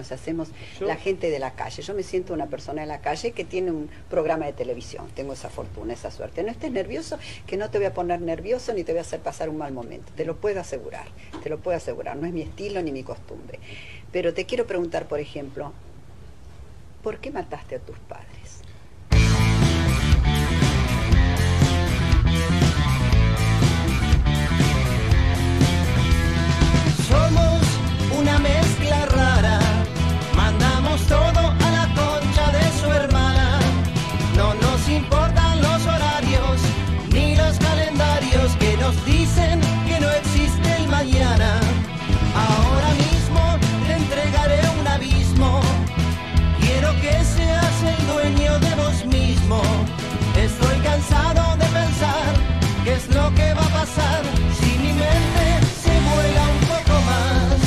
Nos hacemos la gente de la calle. Yo me siento una persona de la calle que tiene un programa de televisión. Tengo esa fortuna, esa suerte. No estés nervioso, que no te voy a poner nervioso ni te voy a hacer pasar un mal momento. Te lo puedo asegurar, te lo puedo asegurar. No es mi estilo ni mi costumbre. Pero te quiero preguntar, por ejemplo, ¿por qué mataste a tus padres? Lo que va a pasar si mi mente se vuela un poco más.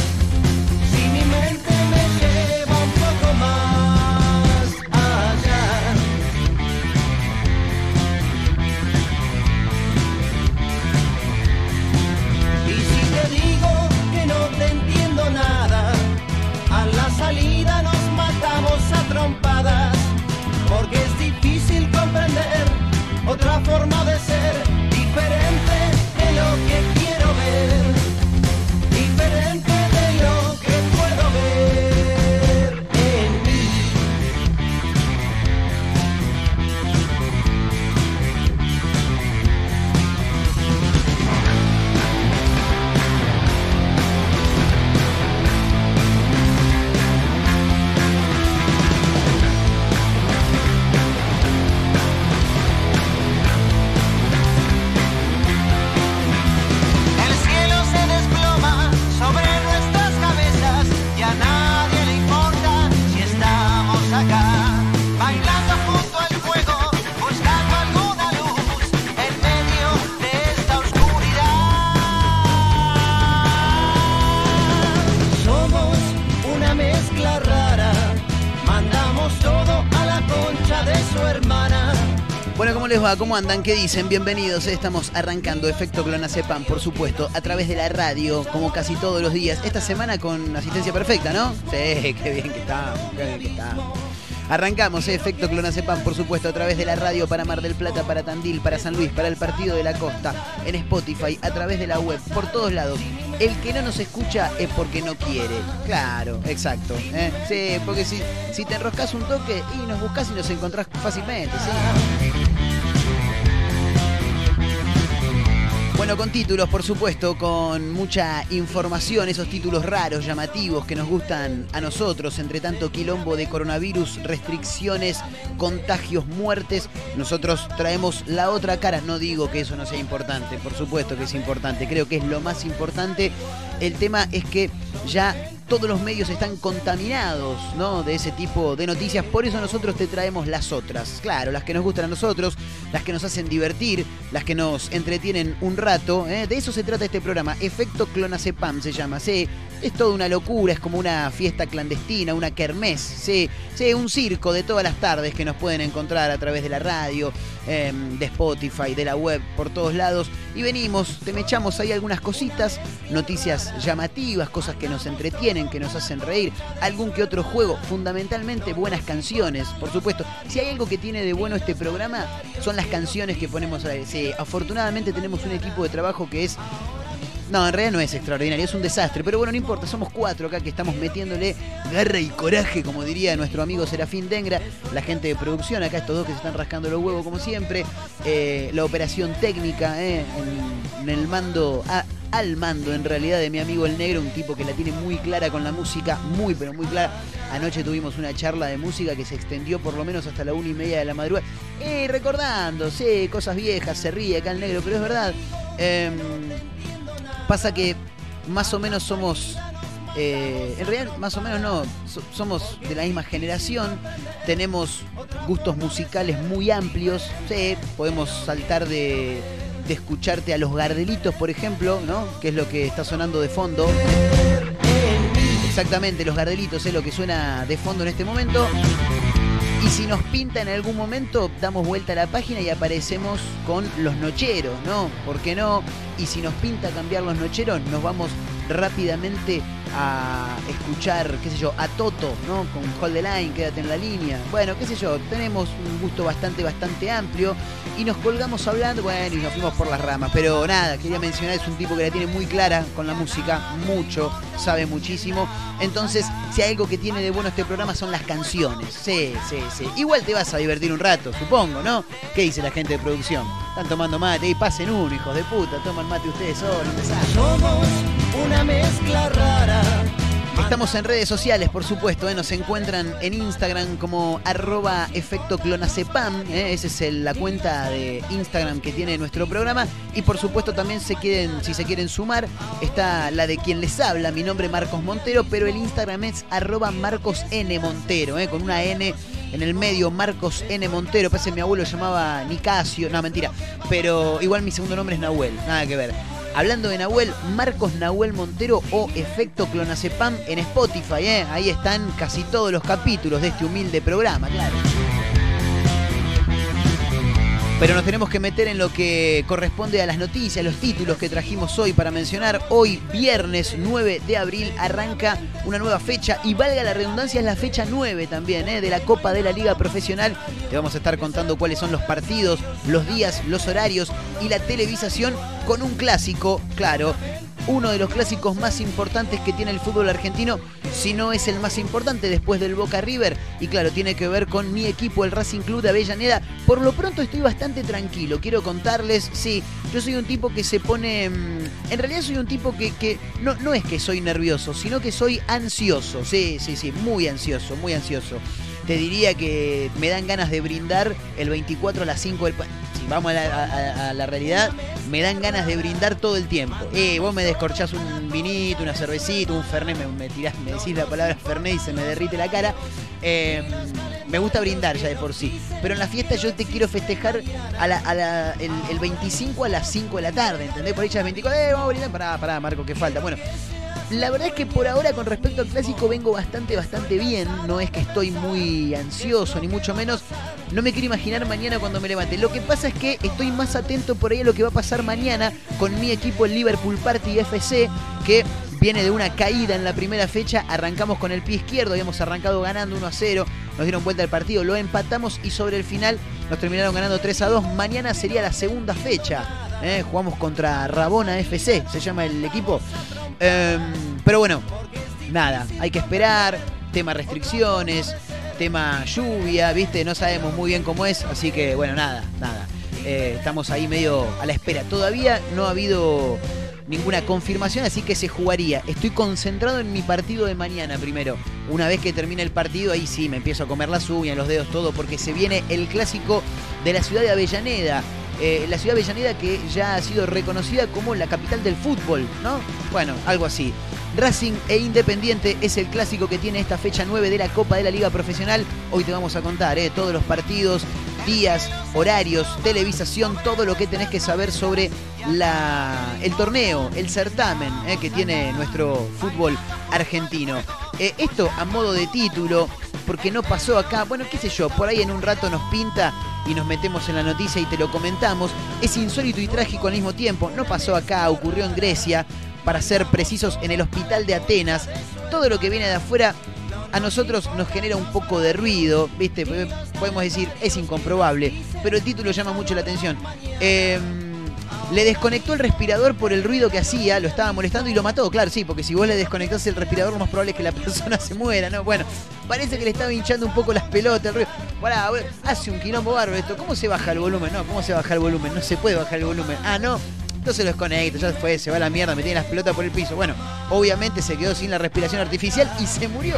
Si mi mente me lleva un poco más allá. Y si te digo que no te entiendo nada, a la salida nos matamos a trompadas, porque es difícil comprender otra forma de ser, ¿Cómo andan? ¿Qué dicen? Bienvenidos. Estamos arrancando Efecto Clonazepam, por supuesto, a través de la radio, como casi todos los días. Esta semana con asistencia perfecta, ¿no? Sí, qué bien que está, qué bien que está. Arrancamos eh, Efecto Clonazepam, por supuesto, a través de la radio para Mar del Plata, para Tandil, para San Luis, para el Partido de la Costa, en Spotify, a través de la web, por todos lados. El que no nos escucha es porque no quiere. Claro, exacto. ¿eh? Sí, porque si, si te enroscas un toque y nos buscas y nos encontrás fácilmente, ¿sí? Bueno, con títulos, por supuesto, con mucha información, esos títulos raros, llamativos, que nos gustan a nosotros, entre tanto quilombo de coronavirus, restricciones, contagios, muertes. Nosotros traemos la otra cara. No digo que eso no sea importante, por supuesto que es importante, creo que es lo más importante. El tema es que ya todos los medios están contaminados, ¿no? De ese tipo de noticias. Por eso nosotros te traemos las otras. Claro, las que nos gustan a nosotros, las que nos hacen divertir, las que nos entretienen un rato. ¿eh? De eso se trata este programa. Efecto Clonazepam se llama. Sí, es toda una locura, es como una fiesta clandestina, una kermés. Sí, sí, un circo de todas las tardes que nos pueden encontrar a través de la radio, em, de Spotify, de la web, por todos lados. Y venimos, te me echamos ahí algunas cositas, noticias llamativas, cosas que nos entretienen, que nos hacen reír, algún que otro juego, fundamentalmente buenas canciones, por supuesto. Si hay algo que tiene de bueno este programa, son las canciones que ponemos a Sí, afortunadamente tenemos un equipo de trabajo que es no, en realidad no es extraordinario, es un desastre. Pero bueno, no importa, somos cuatro acá que estamos metiéndole garra y coraje, como diría nuestro amigo Serafín Dengra, la gente de producción, acá estos dos que se están rascando los huevos como siempre, eh, la operación técnica eh, en, el mando, al mando en realidad de mi amigo el negro, un tipo que la tiene muy clara con la música, muy pero muy clara. Anoche tuvimos una charla de música que se extendió por lo menos hasta la una y media de la madrugada. Eh, recordando, sí, cosas viejas, se ríe acá el negro, pero es verdad. Em, Pasa que más o menos somos. eh, en realidad, más o menos no. so- somos de la misma generación. Tenemos gustos musicales muy amplios. Podemos saltar de, de escucharte a los Gardelitos, por ejemplo, ¿no? Que es lo que está sonando de fondo. Exactamente, los Gardelitos es lo que suena de fondo en este momento. Y si nos pinta en algún momento, damos vuelta a la página y aparecemos con los nocheros, ¿no? ¿Por qué no? Y si nos pinta cambiar los nocheros, nos vamos rápidamente a escuchar, qué sé yo, a Toto, ¿no? Con Hold the Line, quédate en la línea. Bueno, qué sé yo, tenemos un gusto bastante, bastante amplio y nos colgamos hablando, bueno, y nos fuimos por las ramas. Pero nada, quería mencionar, es un tipo que la tiene muy clara con la música, mucho, sabe muchísimo. Entonces, si hay algo que tiene de bueno este programa son las canciones. Sí, sí, sí. Igual te vas a divertir un rato, supongo, ¿no? ¿Qué dice la gente de producción? Están tomando mate y pasen uno, hijos de puta, toman mate ustedes solos, Somos una mezcla rara. Estamos en redes sociales, por supuesto, ¿eh? nos encuentran en Instagram como arroba efecto clonacepam, ¿eh? esa es la cuenta de Instagram que tiene nuestro programa y por supuesto también se quieren, si se quieren sumar, está la de quien les habla, mi nombre es Marcos Montero, pero el Instagram es arroba Marcos N Montero, ¿eh? con una N en el medio, Marcos N Montero, parece que mi abuelo llamaba Nicasio, no mentira, pero igual mi segundo nombre es Nahuel, nada que ver. Hablando de Nahuel, Marcos Nahuel Montero o Efecto Clonacepam en Spotify. ¿eh? Ahí están casi todos los capítulos de este humilde programa, claro. Pero nos tenemos que meter en lo que corresponde a las noticias, los títulos que trajimos hoy para mencionar. Hoy, viernes 9 de abril, arranca una nueva fecha y valga la redundancia, es la fecha 9 también ¿eh? de la Copa de la Liga Profesional. Te vamos a estar contando cuáles son los partidos, los días, los horarios y la televisación con un clásico, claro, uno de los clásicos más importantes que tiene el fútbol argentino, si no es el más importante después del Boca River. Y claro, tiene que ver con mi equipo, el Racing Club de Avellaneda. Por lo pronto estoy bastante tranquilo. Quiero contarles, sí, yo soy un tipo que se pone... Mm, en realidad soy un tipo que, que no, no es que soy nervioso, sino que soy ansioso. Sí, sí, sí, muy ansioso, muy ansioso te diría que me dan ganas de brindar el 24 a las 5 del... Vamos a la, realidad, me dan ganas de brindar todo el tiempo. Eh, vos me descorchás un vinito, una cervecita, un fernet, me, tirás, me decís la palabra fernet y se me derrite la cara. Em, me gusta brindar ya de por sí. Pero en la fiesta yo te quiero festejar a el, 25 a las 5 de la tarde, ¿entendés? Por ahí ya es 24, eh, vamos a brindar. Pará, pará, Marco, que falta. Bueno, la verdad es que por ahora con respecto al clásico vengo bastante, bastante bien. No es que estoy muy ansioso, ni mucho menos. No me quiero imaginar mañana cuando me levante. Lo que pasa es que estoy más atento por ahí a lo que va a pasar mañana con mi equipo, el Liverpool Party FC, que viene de una caída en la primera fecha. Arrancamos con el pie izquierdo, habíamos arrancado ganando 1 a 0. Nos dieron vuelta el partido, lo empatamos y sobre el final nos terminaron ganando 3 a 2. Mañana sería la segunda fecha. ¿eh? Jugamos contra Rabona FC, se llama el equipo. Em, pero bueno, nada, hay que esperar, tema restricciones, tema lluvia, ¿viste? No sabemos muy bien cómo es, así que bueno, nada, nada. Eh, estamos ahí medio a la espera. Todavía no ha habido ninguna confirmación, así que se jugaría. Estoy concentrado en mi partido de mañana primero. Una vez que termine el partido, ahí sí me empiezo a comer las uñas, los dedos, todo, porque se viene el clásico de la ciudad de Avellaneda. Eh, la ciudad de que ya ha sido reconocida como la capital del fútbol, ¿no? Bueno, algo así. Racing e Independiente es el clásico que tiene esta fecha 9 de la Copa de la Liga Profesional. Hoy te vamos a contar eh, todos los partidos, días, horarios, televisación, todo lo que tenés que saber sobre la, el torneo, el certamen eh, que tiene nuestro fútbol argentino. esto a modo de título, porque no pasó acá, bueno, qué sé yo, por ahí en un rato nos pinta y nos metemos en la noticia y te lo comentamos. Es insólito y trágico al mismo tiempo. No pasó acá, ocurrió en Grecia, para ser precisos, en el hospital de Atenas. Todo lo que viene de afuera a nosotros nos genera un poco de ruido, ¿viste? Podemos decir, es incomprobable, pero el título llama mucho la atención. Eh, le desconectó el respirador por el ruido que hacía, lo estaba molestando y lo mató, claro, sí, porque si vos le desconectás el respirador, lo más probable es que la persona se muera, ¿no? Bueno, parece que le estaba hinchando un poco las pelotas, el ruido. Pará, hace un quilombo bárbaro esto. ¿Cómo se baja el volumen? No, ¿cómo se baja el volumen? No se puede bajar el volumen. Ah, no. Entonces lo desconecta, ya fue, se va la mierda, me las pelotas por el piso. Bueno, obviamente se quedó sin la respiración artificial y se murió.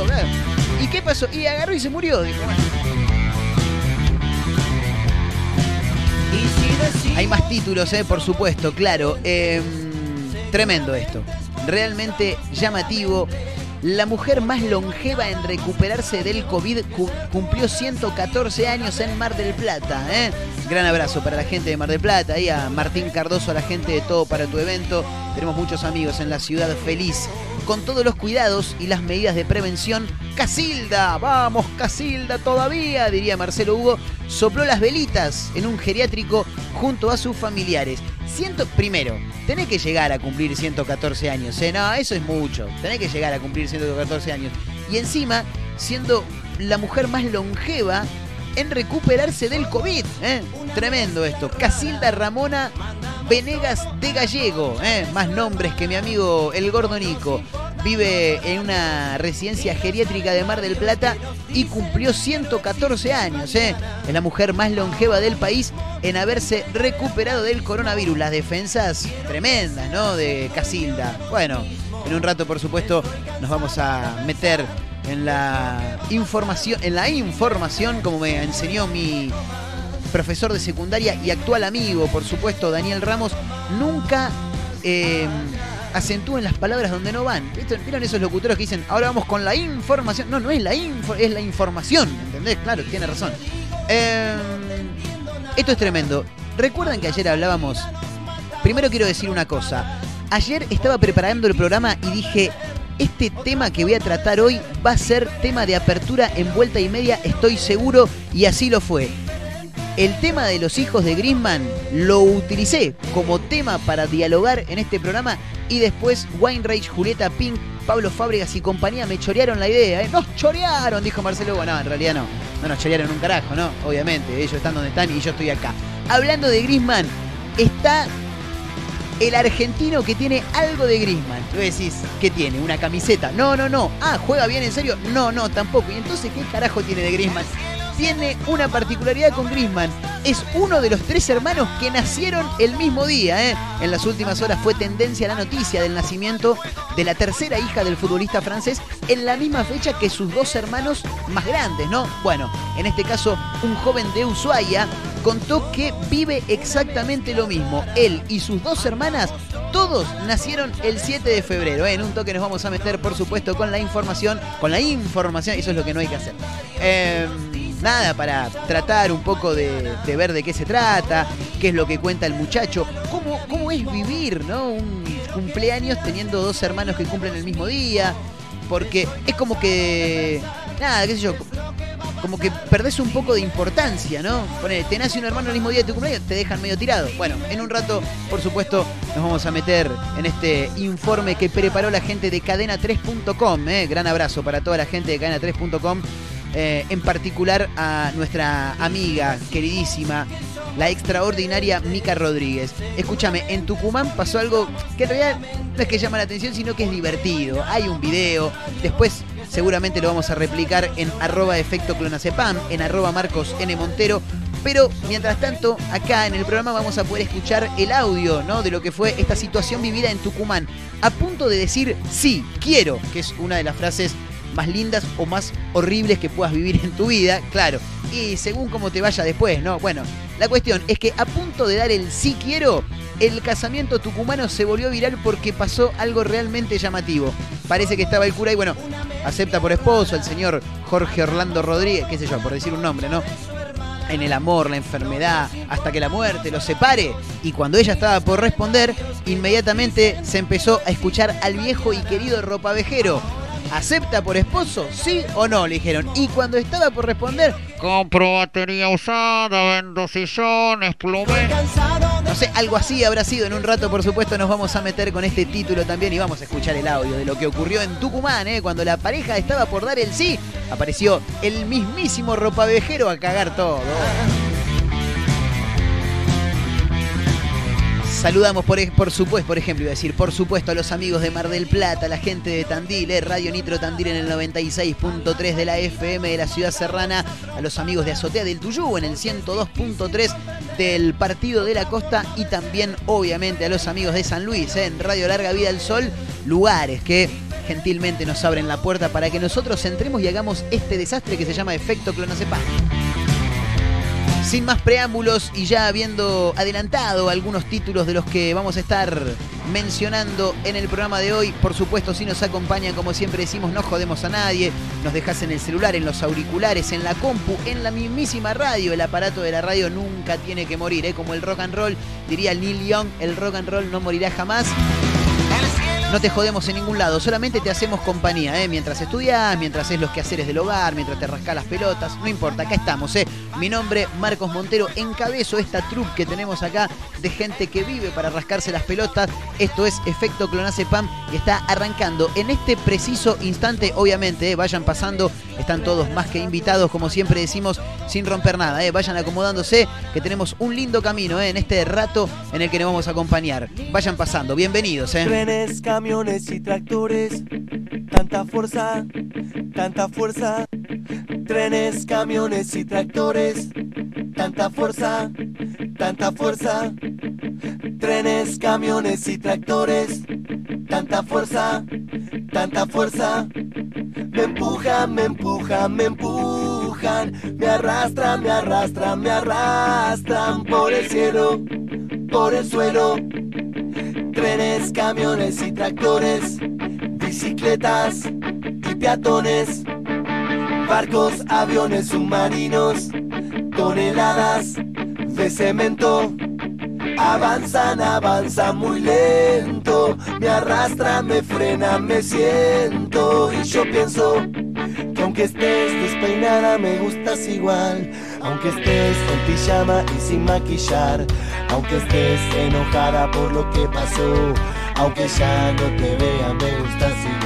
¿Y qué pasó? Y agarró y se murió. Dijo, Hay más títulos, eh, por supuesto, claro. Em, tremendo esto. Realmente llamativo. La mujer más longeva en recuperarse del COVID cumplió 114 años en Mar del Plata. ¿eh? Gran abrazo para la gente de Mar del Plata y a Martín Cardoso, a la gente de Todo para tu evento. Tenemos muchos amigos en la ciudad feliz. Con todos los cuidados y las medidas de prevención, Casilda, vamos Casilda todavía, diría Marcelo Hugo, sopló las velitas en un geriátrico junto a sus familiares. Ciento, primero, tenés que llegar a cumplir 114 años. ¿eh? No, eso es mucho. Tenés que llegar a cumplir 114 años. Y encima, siendo la mujer más longeva en recuperarse del COVID. ¿eh? Tremendo esto. Casilda Ramona Venegas de Gallego, ¿eh? más nombres que mi amigo el Gordo Nico. Vive en una residencia geriátrica de Mar del Plata y cumplió 114 años. ¿eh? Es la mujer más longeva del país en haberse recuperado del coronavirus. Las defensas tremendas, ¿no? De Casilda. Bueno, en un rato, por supuesto, nos vamos a meter en la información, en la información, como me enseñó mi profesor de secundaria y actual amigo, por supuesto, Daniel Ramos, nunca eh, acentúen las palabras donde no van. ¿Vieron esos locutores que dicen, ahora vamos con la información? No, no es la info, es la información, ¿entendés? Claro, tiene razón. Em, esto es tremendo. Recuerdan que ayer hablábamos. Primero quiero decir una cosa. Ayer estaba preparando el programa y dije, este tema que voy a tratar hoy va a ser tema de apertura en vuelta y media, estoy seguro, y así lo fue. El tema de los hijos de Grisman lo utilicé como tema para dialogar en este programa y después Wine Rage, Julieta Pink, Pablo Fábregas y compañía me chorearon la idea. ¿eh? Nos chorearon, dijo Marcelo. Bueno, en realidad no. No nos chorearon un carajo, ¿no? Obviamente, ellos están donde están y yo estoy acá. Hablando de Grisman, está el argentino que tiene algo de Grisman. Tú decís, ¿qué tiene? ¿Una camiseta? No, no, no. Ah, ¿juega bien en serio? No, no, tampoco. ¿Y entonces qué carajo tiene de Grisman? Tiene una particularidad con Grisman. Es uno de los tres hermanos que nacieron el mismo día. ¿eh? En las últimas horas fue tendencia la noticia del nacimiento de la tercera hija del futbolista francés en la misma fecha que sus dos hermanos más grandes, ¿no? Bueno, en este caso, un joven de Ushuaia contó que vive exactamente lo mismo. Él y sus dos hermanas, todos nacieron el 7 de febrero. En un toque nos vamos a meter, por supuesto, con la información, con la información, eso es lo que no hay que hacer. Em, nada, para tratar un poco de, ver de qué se trata, qué es lo que cuenta el muchacho, cómo, cómo es vivir, ¿no? Un cumpleaños teniendo dos hermanos que cumplen el mismo día, porque es como que, nada, qué sé yo, como que perdés un poco de importancia, ¿no? Ponele, te nace un hermano el mismo día de tu cumpleaños, te dejan medio tirado. Bueno, en un rato, por supuesto, nos vamos a meter en este informe que preparó la gente de cadena3.com. ¿eh? Gran abrazo para toda la gente de cadena3.com. Eh, en particular a nuestra amiga queridísima, la extraordinaria Mica Rodríguez. Escúchame, en Tucumán pasó algo que en realidad no es que llama la atención, sino que es divertido. Hay un video, después seguramente lo vamos a replicar en arroba efecto clonacepam, en arroba Marcos N. Montero. Pero mientras tanto, acá en el programa vamos a poder escuchar el audio ¿no? de lo que fue esta situación vivida en Tucumán. A punto de decir sí, quiero, que es una de las frases más lindas o más horribles que puedas vivir en tu vida, claro. Y según cómo te vaya después, ¿no? Bueno, la cuestión es que a punto de dar el sí quiero, el casamiento tucumano se volvió viral porque pasó algo realmente llamativo. Parece que estaba el cura y bueno, acepta por esposo el señor Jorge Orlando Rodríguez, qué sé yo, por decir un nombre, ¿no? en el amor, la enfermedad, hasta que la muerte los separe. Y cuando ella estaba por responder, inmediatamente se empezó a escuchar al viejo y querido ropavejero, ¿Acepta por esposo? ¿Sí o no? Le dijeron. Y cuando estaba por responder, compro batería usada, vendo sillones, plumé. No sé, algo así habrá sido. En un rato, por supuesto, nos vamos a meter con este título también y vamos a escuchar el audio de lo que ocurrió en Tucumán, ¿eh? Cuando la pareja estaba por dar el sí, apareció el mismísimo ropavejero a cagar todo. Saludamos por, por supuesto, por ejemplo, iba a decir, por supuesto, a los amigos de Mar del Plata, la gente de Tandil, eh, Radio Nitro Tandil en el 96.3 de la FM de la ciudad serrana, a los amigos de Azotea del Tuyú en el 102.3 del Partido de la Costa y también, obviamente, a los amigos de San Luis eh, en Radio Larga Vida al Sol, lugares que gentilmente nos abren la puerta para que nosotros entremos y hagamos este desastre que se llama Efecto Clonacepa. Sin más preámbulos y ya habiendo adelantado algunos títulos de los que vamos a estar mencionando en el programa de hoy, por supuesto si nos acompañan, como siempre decimos, no jodemos a nadie, nos dejas en el celular, en los auriculares, en la compu, en la mismísima radio, el aparato de la radio nunca tiene que morir, ¿eh? como el rock and roll, diría Neil Young, el rock and roll no morirá jamás. No te jodemos en ningún lado, solamente te hacemos compañía, ¿eh? mientras estudias, mientras es los quehaceres del hogar, mientras te rascas las pelotas, no importa, acá estamos. ¿eh? Mi nombre, Marcos Montero, encabezo esta troupe que tenemos acá de gente que vive para rascarse las pelotas. Esto es Efecto Pam y está arrancando en este preciso instante, obviamente, ¿eh? vayan pasando, están todos más que invitados, como siempre decimos, sin romper nada, ¿eh? vayan acomodándose, que tenemos un lindo camino ¿eh? en este rato en el que nos vamos a acompañar. Vayan pasando, bienvenidos. ¿eh? Trenes, camiones y tractores, tanta fuerza, tanta fuerza. Trenes, camiones y tractores, tanta fuerza, tanta fuerza. Trenes, camiones y tractores, tanta fuerza, tanta fuerza. Me empujan, me empujan, me empujan, me arrastran, me arrastran, me arrastran por el cielo, por el suelo. Trenes, camiones y tractores, bicicletas y peatones, barcos, aviones, submarinos, toneladas de cemento. Avanzan, avanzan muy lento, me arrastran, me frenan, me siento y yo pienso aunque estés despeinada me gustas igual, aunque estés con pijama y sin maquillar, aunque estés enojada por lo que pasó, aunque ya no te vea me gustas igual.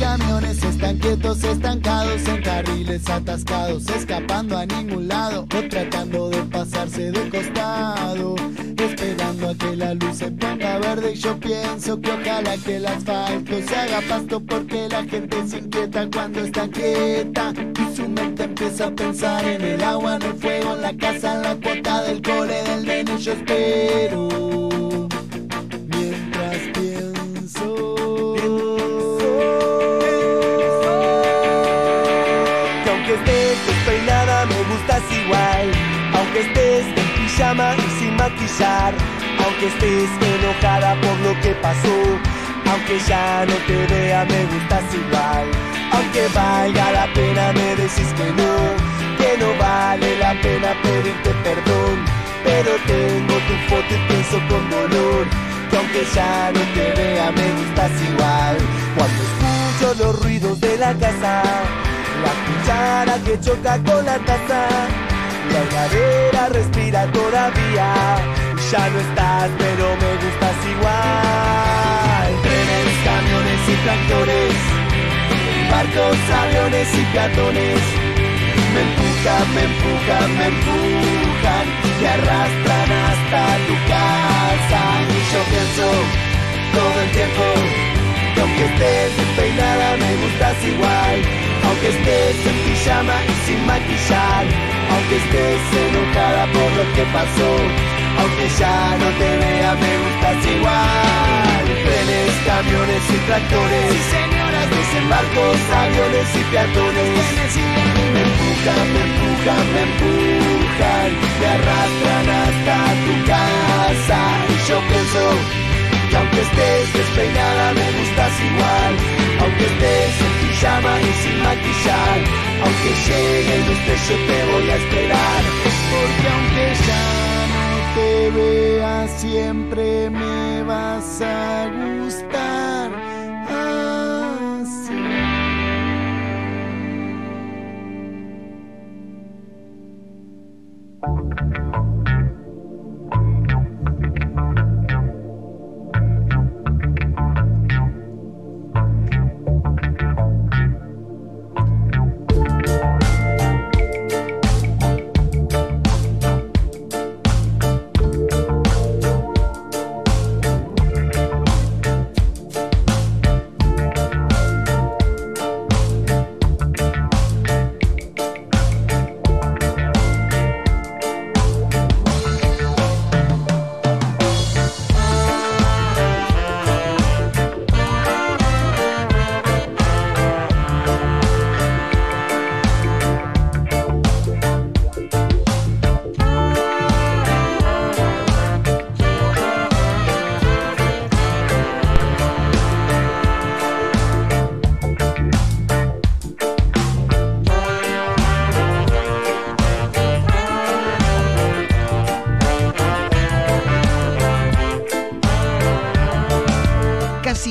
Camiones están quietos, estancados en carriles atascados, escapando a ningún lado o tratando de pasarse de costado, esperando a que la luz se ponga verde. Y yo pienso que ojalá que el asfalto se haga pasto porque la gente se inquieta cuando está quieta y su mente empieza a pensar en el agua, en el fuego, en la casa, en la cuota del cole, del nene. Yo espero mientras pienso. Aunque estés en pijama y sin maquillar Aunque estés enojada por lo que pasó Aunque ya no te vea me gustas igual. Aunque valga la pena me decís que no Que no vale la pena pedirte perdón. Pero tengo tu foto y pienso con dolor Que aunque ya no te vea me gustas igual. Cuando escucho los ruidos de la casa la cuchara que choca con la taza, la heladera respira todavía. Ya no estás, pero me gustas igual. Trenes, camiones y tractores, barcos, aviones y peatones. Me empujan, me empujan, me empujan, me arrastran hasta tu casa. Y yo pienso todo el tiempo que aunque estés despeinada me gustas igual. Aunque estés en pijama maquillar, aunque estés enojada por lo que pasó, aunque ya no te vea me gustas igual. Trenes, camiones y tractores, y señoras desembarcos, aviones y peatones. Me empujan, me empujan, me empujan, me arrastran hasta tu casa y yo pienso que aunque estés despeinada me gustas igual, aunque estés en y sin maquillar. Aunque llegue el destello te voy a esperar. Porque aunque ya no te vea siempre me vas a gustar. Así. ah,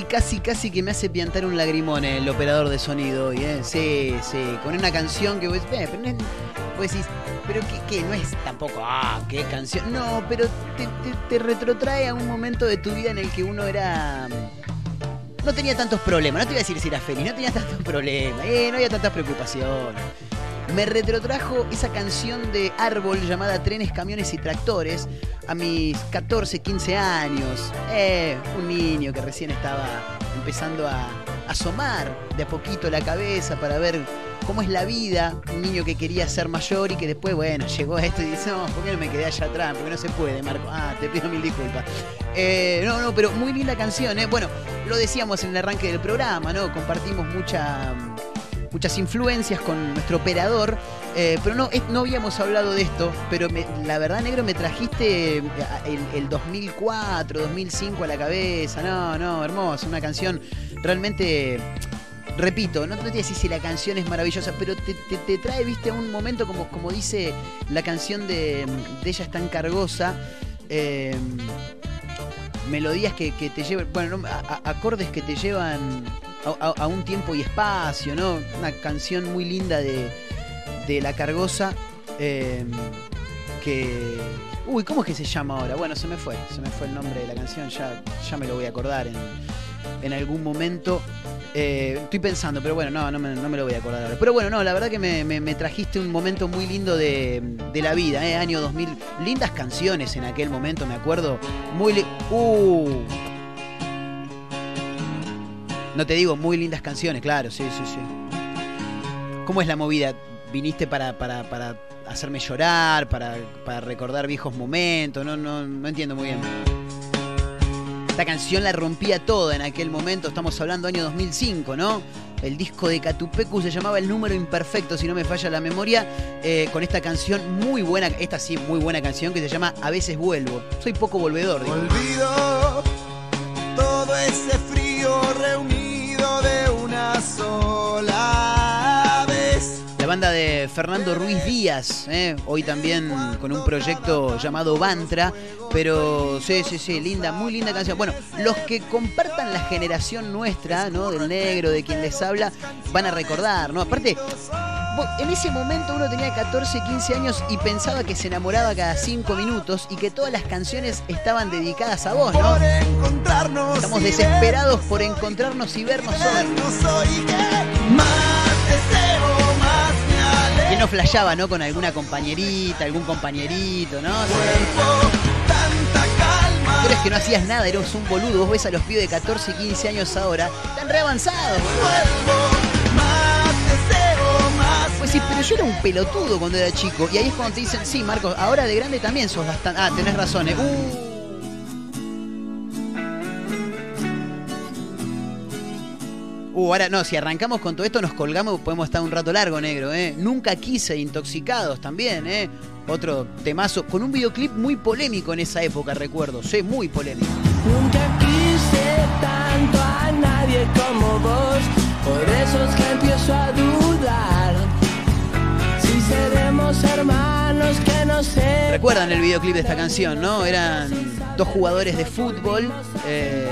casi, casi que me hace piantar un lagrimón el operador de sonido hoy, ¿eh? Sí, sí, con una canción que vos, eh, pero vos decís, pero que, no es tampoco, ah, qué canción. No, pero te, te- retrotrae a un momento de tu vida en el que uno era. No tenía tantos problemas, no te iba a decir si era feliz, no tenía tantos problemas, eh, no había tantas preocupaciones. Me retrotrajo esa canción de Árbol llamada Trenes, Camiones y Tractores a mis 14, 15 años. Eh, un niño que recién estaba empezando a asomar de a poquito la cabeza para ver cómo es la vida. Un niño que quería ser mayor y que después, bueno, llegó a esto y dice, no, ¿por qué no me quedé allá atrás? Porque no se puede, Marco. Ah, te pido mil disculpas. Eh, no, no, pero muy linda canción, ¿eh? Bueno, lo decíamos en el arranque del programa, ¿no? Compartimos mucha muchas influencias con nuestro operador, eh, pero no, no habíamos hablado de esto, pero me- la verdad, negro, me trajiste eh, el, el 2004, 2005 a la cabeza, no, no, hermoso, una canción realmente... Repito, no, te decís si la canción es maravillosa, pero te, te- trae, viste, a un momento como, como dice la canción de, Ella es tan cargosa, eh, melodías que, te llevan, bueno, no, a- a- acordes que te llevan a, un tiempo y espacio, ¿no? Una canción muy linda de, de La Cargosa, eh, que... Uy, ¿cómo es que se llama ahora? Bueno, se me fue, se me fue el nombre de la canción, ya, ya me lo voy a acordar en, en algún momento. Eh, estoy pensando, pero bueno, no, no me, no me lo voy a acordar ahora. Pero bueno, no, la verdad que me, me- trajiste un momento muy lindo de, de la vida, ¿eh? año 2000. Lindas canciones en aquel momento, me acuerdo. Muy... Uh. No te digo, muy lindas canciones, claro, sí, sí, sí. ¿Cómo es la movida? ¿Viniste para, para, para hacerme llorar, para, para recordar viejos momentos? No, no, no entiendo muy bien. Esta canción la rompía toda en aquel momento, estamos hablando año 2005, ¿no? El disco de Catupecu se llamaba El Número Imperfecto, si no me falla la memoria, eh, con esta canción muy buena, esta sí, muy buena canción que se llama A veces vuelvo. Soy poco volvedor, digo. Olvido todo ese frío reunido banda de Fernando Ruiz Díaz, ¿eh? hoy también con un proyecto llamado Bantra, pero sí, sí, sí, linda, muy linda canción. Bueno, los que compartan la generación nuestra, ¿no? Del negro, de quien les habla, van a recordar, ¿no? Aparte, en ese momento uno tenía 14, 15 años y pensaba que se enamoraba cada 5 minutos y que todas las canciones estaban dedicadas a vos, ¿no? Por encontrarnos. Estamos desesperados por encontrarnos y vernos hoy. ¿Quién no flasheaba, no? Con alguna compañerita, algún compañerito, ¿no? Tanta calma. Tú eres que no hacías nada, eras un boludo. Vos ves a los pibes de 14, 15 años ahora, están re avanzados. Pues sí, pero yo era un pelotudo cuando era chico. Y ahí es cuando te dicen, sí, Marcos, ahora de grande también sos bastante. Ah, tenés razón, eh. Uh. Uh, ahora no, si arrancamos con todo esto nos colgamos, podemos estar un rato largo, negro, ¿eh? Nunca quise, intoxicados también, ¿eh? Otro temazo, con un videoclip muy polémico en esa época, recuerdo, sí, muy polémico. Nunca quise tanto a nadie como vos, por eso es que empiezo a dudar. Si seremos hermanos que no sé. ¿Recuerdan el videoclip de esta canción, no? Eran dos jugadores de fútbol eh,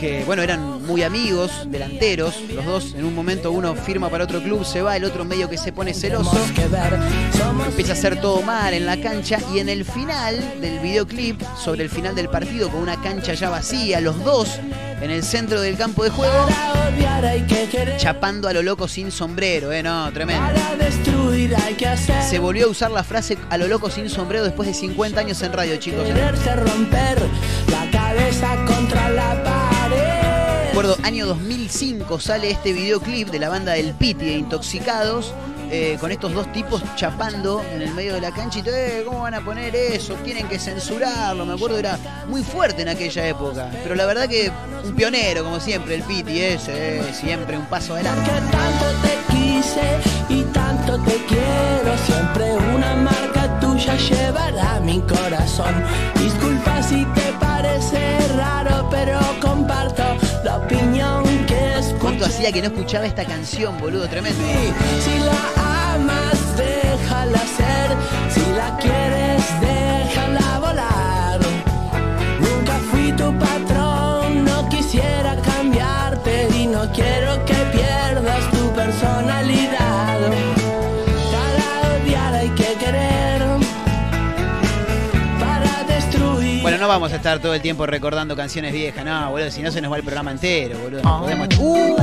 que, bueno, eran muy amigos, delanteros, los dos. En un momento uno firma para otro club, se va, el otro medio que se pone celoso. Empieza a hacer todo mal en la cancha y en el final del videoclip, sobre el final del partido, con una cancha ya vacía, los dos en el centro del campo de juego, chapando a lo loco sin sombrero, ¿eh? No, tremendo. Se volvió a usar la frase a lo loco sin sombrero después de 50 años en radio, chicos. Quererse romper la cabeza contra la pared. Recuerdo, año 2005 sale este videoclip de la banda del Piti de Intoxicados. eh, con estos dos tipos chapando en el medio de la cancha y eh, ¿cómo van a poner eso? Tienen que censurarlo. Me acuerdo, era muy fuerte en aquella época. Pero la verdad que un pionero, como siempre, el Piti, ese, eh, siempre un paso adelante. Que tanto te quise y tanto te quiero. Siempre una marca tuya llevará mi corazón. Disculpa si te parece raro, pero comparto ¿Cuánto hacía que no escuchaba esta canción, boludo? Tremendo. Si la amas, déjala ser. Si la quieres, déjala volar. Vamos a estar todo el tiempo recordando canciones viejas, no, boludo, si no se nos va el programa entero, boludo. no podemos- ¡Uh!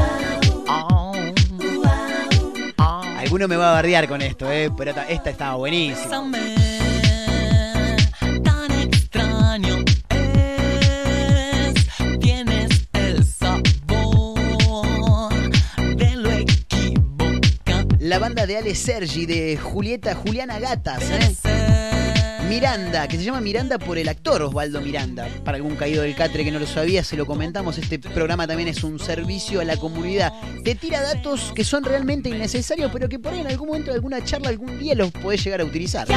Alguno me va a bardear con esto, eh, pero esta, esta estaba buenísima. La banda de Ale Sergi, de Julieta Juliana Gatas, eh. Miranda, que se llama Miranda por el actor Osvaldo Miranda. Para algún caído del catre que no lo sabía, se lo comentamos. Este programa también es un servicio a la comunidad. Te tira datos que son realmente innecesarios, pero que por ahí en algún momento de alguna charla, algún día los podés llegar a utilizar.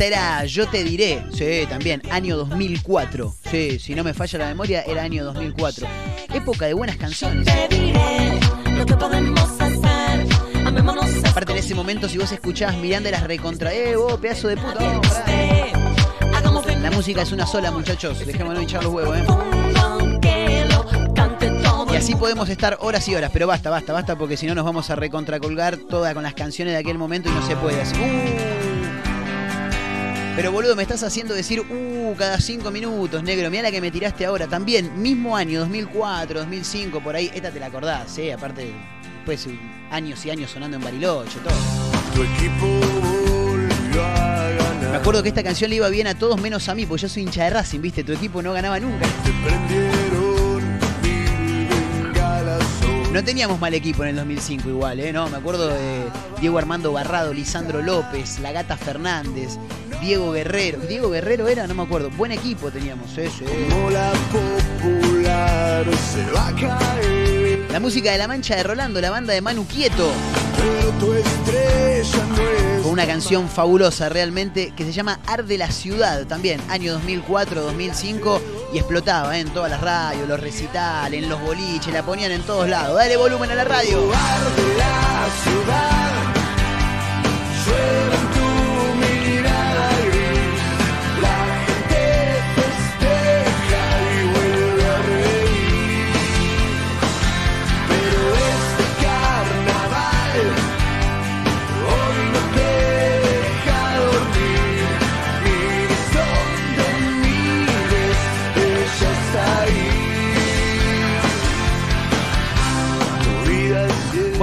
Esta era Yo te diré, sí, también, año 2004. Sí, si no me falla la memoria, era año 2004. Época de buenas canciones. Te diré lo que podemos hacer. Amémonos Aparte en ese momento, si vos escuchabas Miranda, eras recontra, eh, vos, pedazo de puta. oh, La música es una sola, muchachos. Dejémonos hinchar los huevos, eh. Y así podemos estar horas y horas, pero basta, basta, basta, porque si no nos vamos a recontracolgar toda con las canciones de aquel momento y no se puede así. Uh. Pero boludo, me estás haciendo decir, uh, cada cinco minutos, negro. Mira la que me tiraste ahora. También, mismo año, 2004, 2005, por ahí. Esta te la acordás, ¿eh? Aparte, después eh, años y años sonando en Bariloche, todo. Tu equipo volvió a ganar. Me acuerdo que esta canción le iba bien a todos menos a mí, porque yo soy hincha de Racing, ¿viste? Tu equipo no ganaba nunca. Te prendieron. No teníamos mal equipo en el 2005 igual, ¿eh? No, me acuerdo de Diego Armando Barrado, Lisandro López, La Gata Fernández, Diego Guerrero. Diego Guerrero era, no me acuerdo. Buen equipo teníamos, ese. Como la popular se va a caer. La música de La Mancha de Rolando, la banda de Manu Quieto, Pero tu estrella no es. Con una canción fabulosa realmente que se llama Arde la Ciudad, también, año 2004-2005, y explotaba ¿eh? en todas las radios, los recitales, en los boliches, la ponían en todos lados. Dale volumen a la radio. de la ciudad.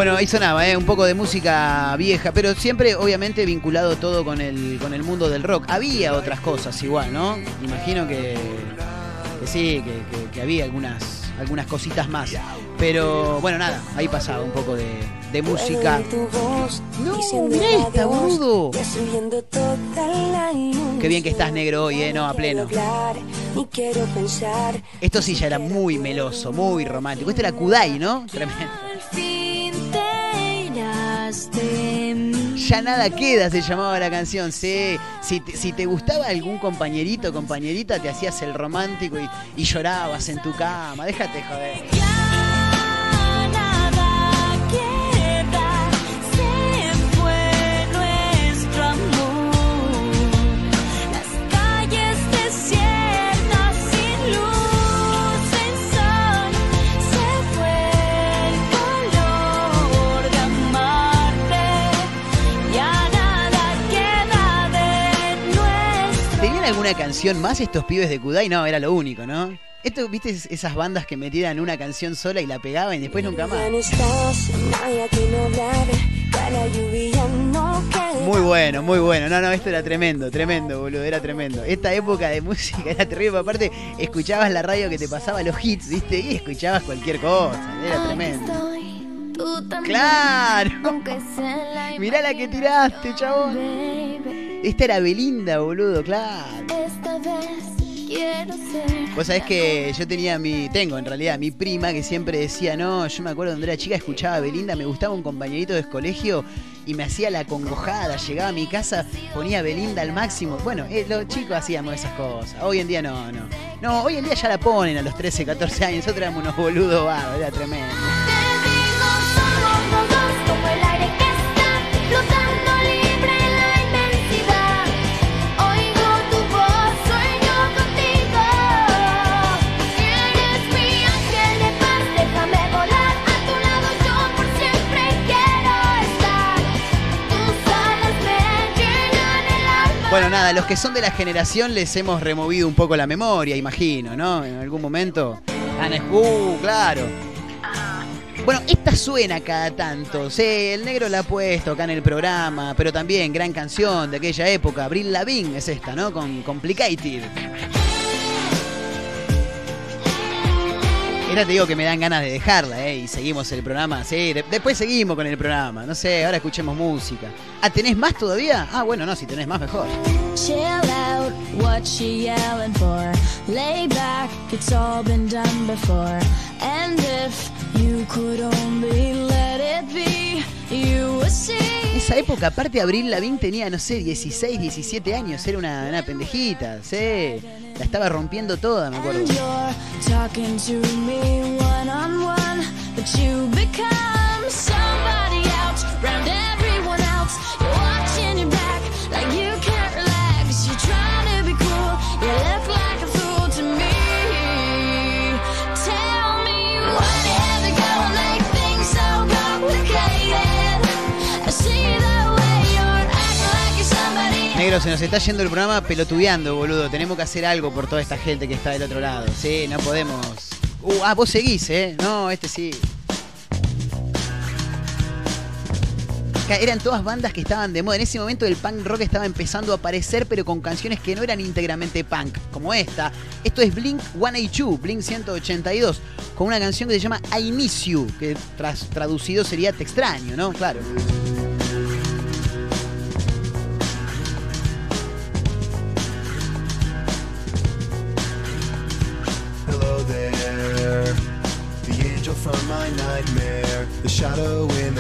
Bueno, ahí sonaba, ¿eh? un poco de música vieja, pero siempre obviamente vinculado todo con el, con el mundo del rock. Había otras cosas igual, ¿no? Imagino que, que sí, que, que- que había algunas, algunas cositas más. Pero bueno, nada, ahí pasaba un poco de, de música. No, mirá esta, boludo. Qué bien que estás negro hoy, ¿eh? No, a pleno. Esto sí ya era muy meloso, muy romántico. Este era Kudai, ¿no? Tremendo. Ya nada queda, se llamaba la canción. Sí, si te, si te gustaba algún compañerito, compañerita, te hacías el romántico y, y llorabas en tu cama. Déjate joder. Nuestro ¿Tenían alguna canción más estos pibes de Kudai? No, era lo único, ¿no? Esto, ¿viste esas bandas que metían una canción sola y la pegaban y después nunca más? Muy bueno, muy bueno. No, no, esto era tremendo, tremendo, boludo, era tremendo. Esta época de música era terrible. Aparte, escuchabas la radio que te pasaba los hits, ¿viste? Y escuchabas cualquier cosa. Era tremendo. ¡Claro! Mirá la que tiraste, chabón. Esta era Belinda, boludo, claro. Esta vez quiero ser. Vos sabés que yo tenía mi, tengo en realidad, mi prima que siempre decía, no, yo me acuerdo cuando era chica, escuchaba a Belinda, me gustaba un compañerito de colegio y me hacía la congojada, llegaba a mi casa, ponía Belinda al máximo. Bueno, eh, los chicos hacíamos esas cosas, hoy en día no, no. No, hoy en día ya la ponen a los 13, 14 años, nosotros éramos unos boludos bárbaros, era tremendo. Bueno, nada, los que son de la generación les hemos removido un poco la memoria, imagino, ¿no? En algún momento. Uh, claro. Bueno, esta suena cada tanto. Sí, el negro la ha puesto acá en el programa, pero también gran canción de aquella época. Abril Lavigne es esta, ¿no? Con Complicated. Era te digo que me dan ganas de dejarla, ¿eh? Y seguimos el programa. Sí, de- después seguimos con el programa. No sé, ahora escuchemos música. Ah, ¿tenés más todavía? Ah, bueno, no, si tenés más, mejor. Chill out, what she yelling for? Lay back, it's all been done before. And if you could only let it be, esa época, aparte Abril Lavín tenía, no sé, 16, 17 años, era una, una pendejita, sí. La estaba rompiendo toda, me acuerdo. And Negro, se nos está yendo el programa pelotudeando, boludo. Tenemos que hacer algo por toda esta gente que está del otro lado. Sí, no podemos. Uh, ah, vos seguís, ¿eh? No, este sí. Eran todas bandas que estaban de moda. En ese momento el punk rock estaba empezando a aparecer, pero con canciones que no eran íntegramente punk, como esta. Esto es Blink 182, Blink 182, con una canción que se llama I Miss You, que tras- traducido sería Te extraño, ¿no? Claro.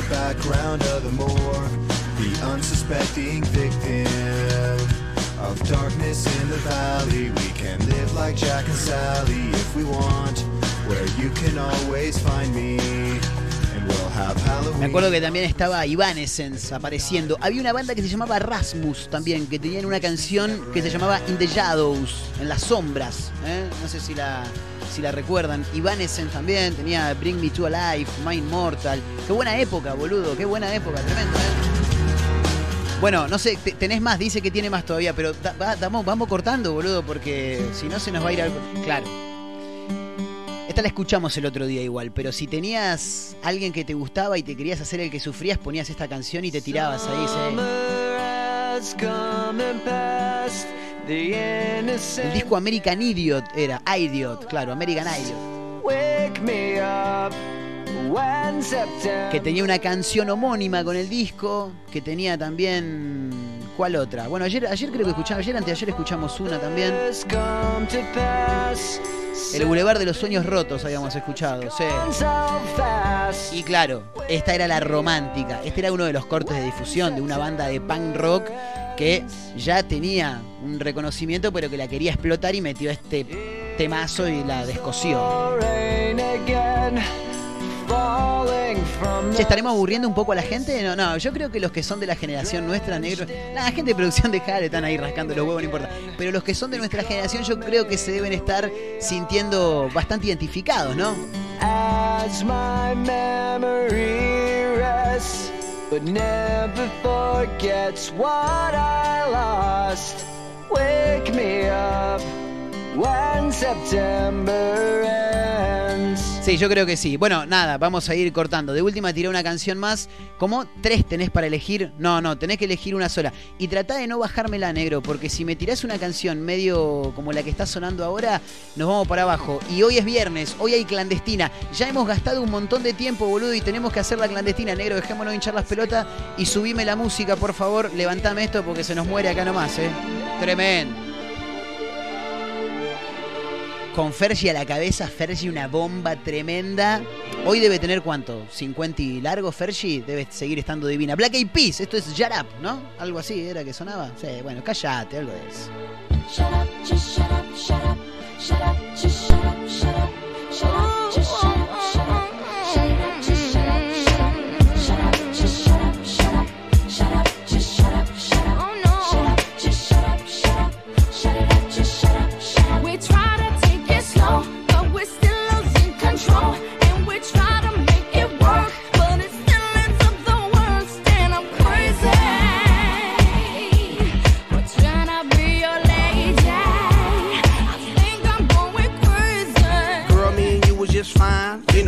Background of the the unsuspecting victim of darkness in the valley. We can live like Jack and Sally if we want, me, acuerdo que también estaba Evanescence apareciendo. Había una banda que se llamaba Rasmus también, que tenían una canción que se llamaba In the Shadows, en las sombras. ¿eh? No sé si la, si la recuerdan. Evanescence también tenía Bring Me to Alive, Mind Mortal. Qué buena época, boludo, qué buena época, tremendo, ¿eh? Bueno, no sé, te- tenés más, dice que tiene más todavía, pero vamos, vamos cortando, boludo, porque si no se nos va a ir algo. Claro. Esta la escuchamos el otro día igual, pero si tenías alguien que te gustaba y te querías hacer el que sufrías, ponías esta canción y te tirabas ahí. ¿sí? El disco American Idiot era Idiot, claro, American Idiot. Wake me up when Que tenía una canción homónima con el disco, que tenía también. ¿Cuál otra? Bueno, ayer, ayer creo que escuchamos, ayer anteayer escuchamos una también. El Boulevard de los Sueños Rotos habíamos escuchado, sí. Y claro, esta era la romántica. Este era uno de los cortes de difusión de una banda de punk rock que ya tenía un reconocimiento, pero que la quería explotar y metió este temazo y la descosió. Che, ¿estaremos aburriendo un poco a la gente? No, no, yo creo que los que son de la generación nuestra, negro. La gente de producción de Jale están ahí rascando los huevos, no importa. Pero los que son de nuestra generación, yo creo que se deben estar sintiendo bastante identificados, ¿no? as my memory rests, but never forgets what I lost. Wake me up when September ends. Sí, yo creo que sí. Bueno, nada, vamos a ir cortando. De última tiré una canción más. ¿Cómo tres tenés para elegir? No, no, tenés que elegir una sola. Y tratá de no bajármela, negro, porque si me tirás una canción medio como la que está sonando ahora, nos vamos para abajo. Y hoy es viernes, hoy hay clandestina. Ya hemos gastado un montón de tiempo, boludo, y tenemos que hacer la clandestina, negro. Dejémonos hinchar las pelotas y subime la música, por favor. Levantame esto porque se nos muere acá nomás, ¿eh? Tremendo. Con Fergie a la cabeza, Fergie una bomba tremenda. Hoy debe tener cuánto, 50 y largo Fergie, debe seguir estando divina. Black Eyed Peas, esto es Shut Up, ¿no? Algo así era que sonaba. Sí, bueno, cállate, algo de eso. Shut up, just shut up, shut up, shut up, just shut up, shut up, shut up, just shut up,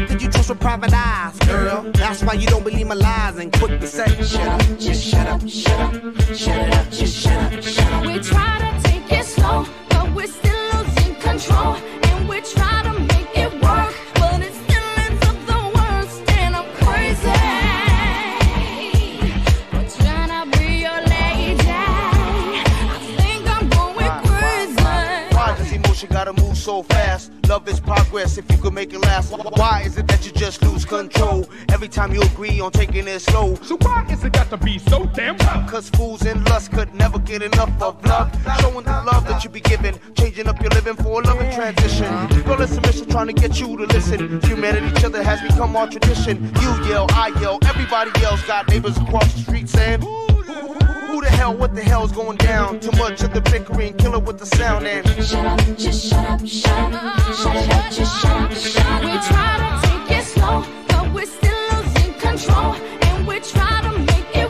How could you trust with private eyes, girl? That's why you don't believe my lies and quick to say, shut up, just shut up, shut up, shut it up, just shut up, shut up. We try to take it slow, but we're still losing control. And we try to make it work, but it still ends up the worst. And I'm crazy. We're trying to be your lady. I think I'm going crazy. Why does emotion gotta move so fast? Love is progress if you could make it last. Why is it that you just lose control every time you agree on taking it slow? So why is it got to be so damn tough? Cause fools and lust could never get enough of love. Showing the love that you be giving, changing up your living for a loving transition. Girl, it's a mission trying to get you to listen. Humanity, each other has become our tradition. You yell, I yell, everybody yells. Got neighbors across the street saying, Who the hell, what the hell's going down? Too much of the bickering, kill it with the sound and Shut up, just shut up, shut up, shut up, just shut up, shut up. We try to take it slow, but we're still losing control. And we try to make it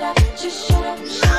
Shut up, just shut up.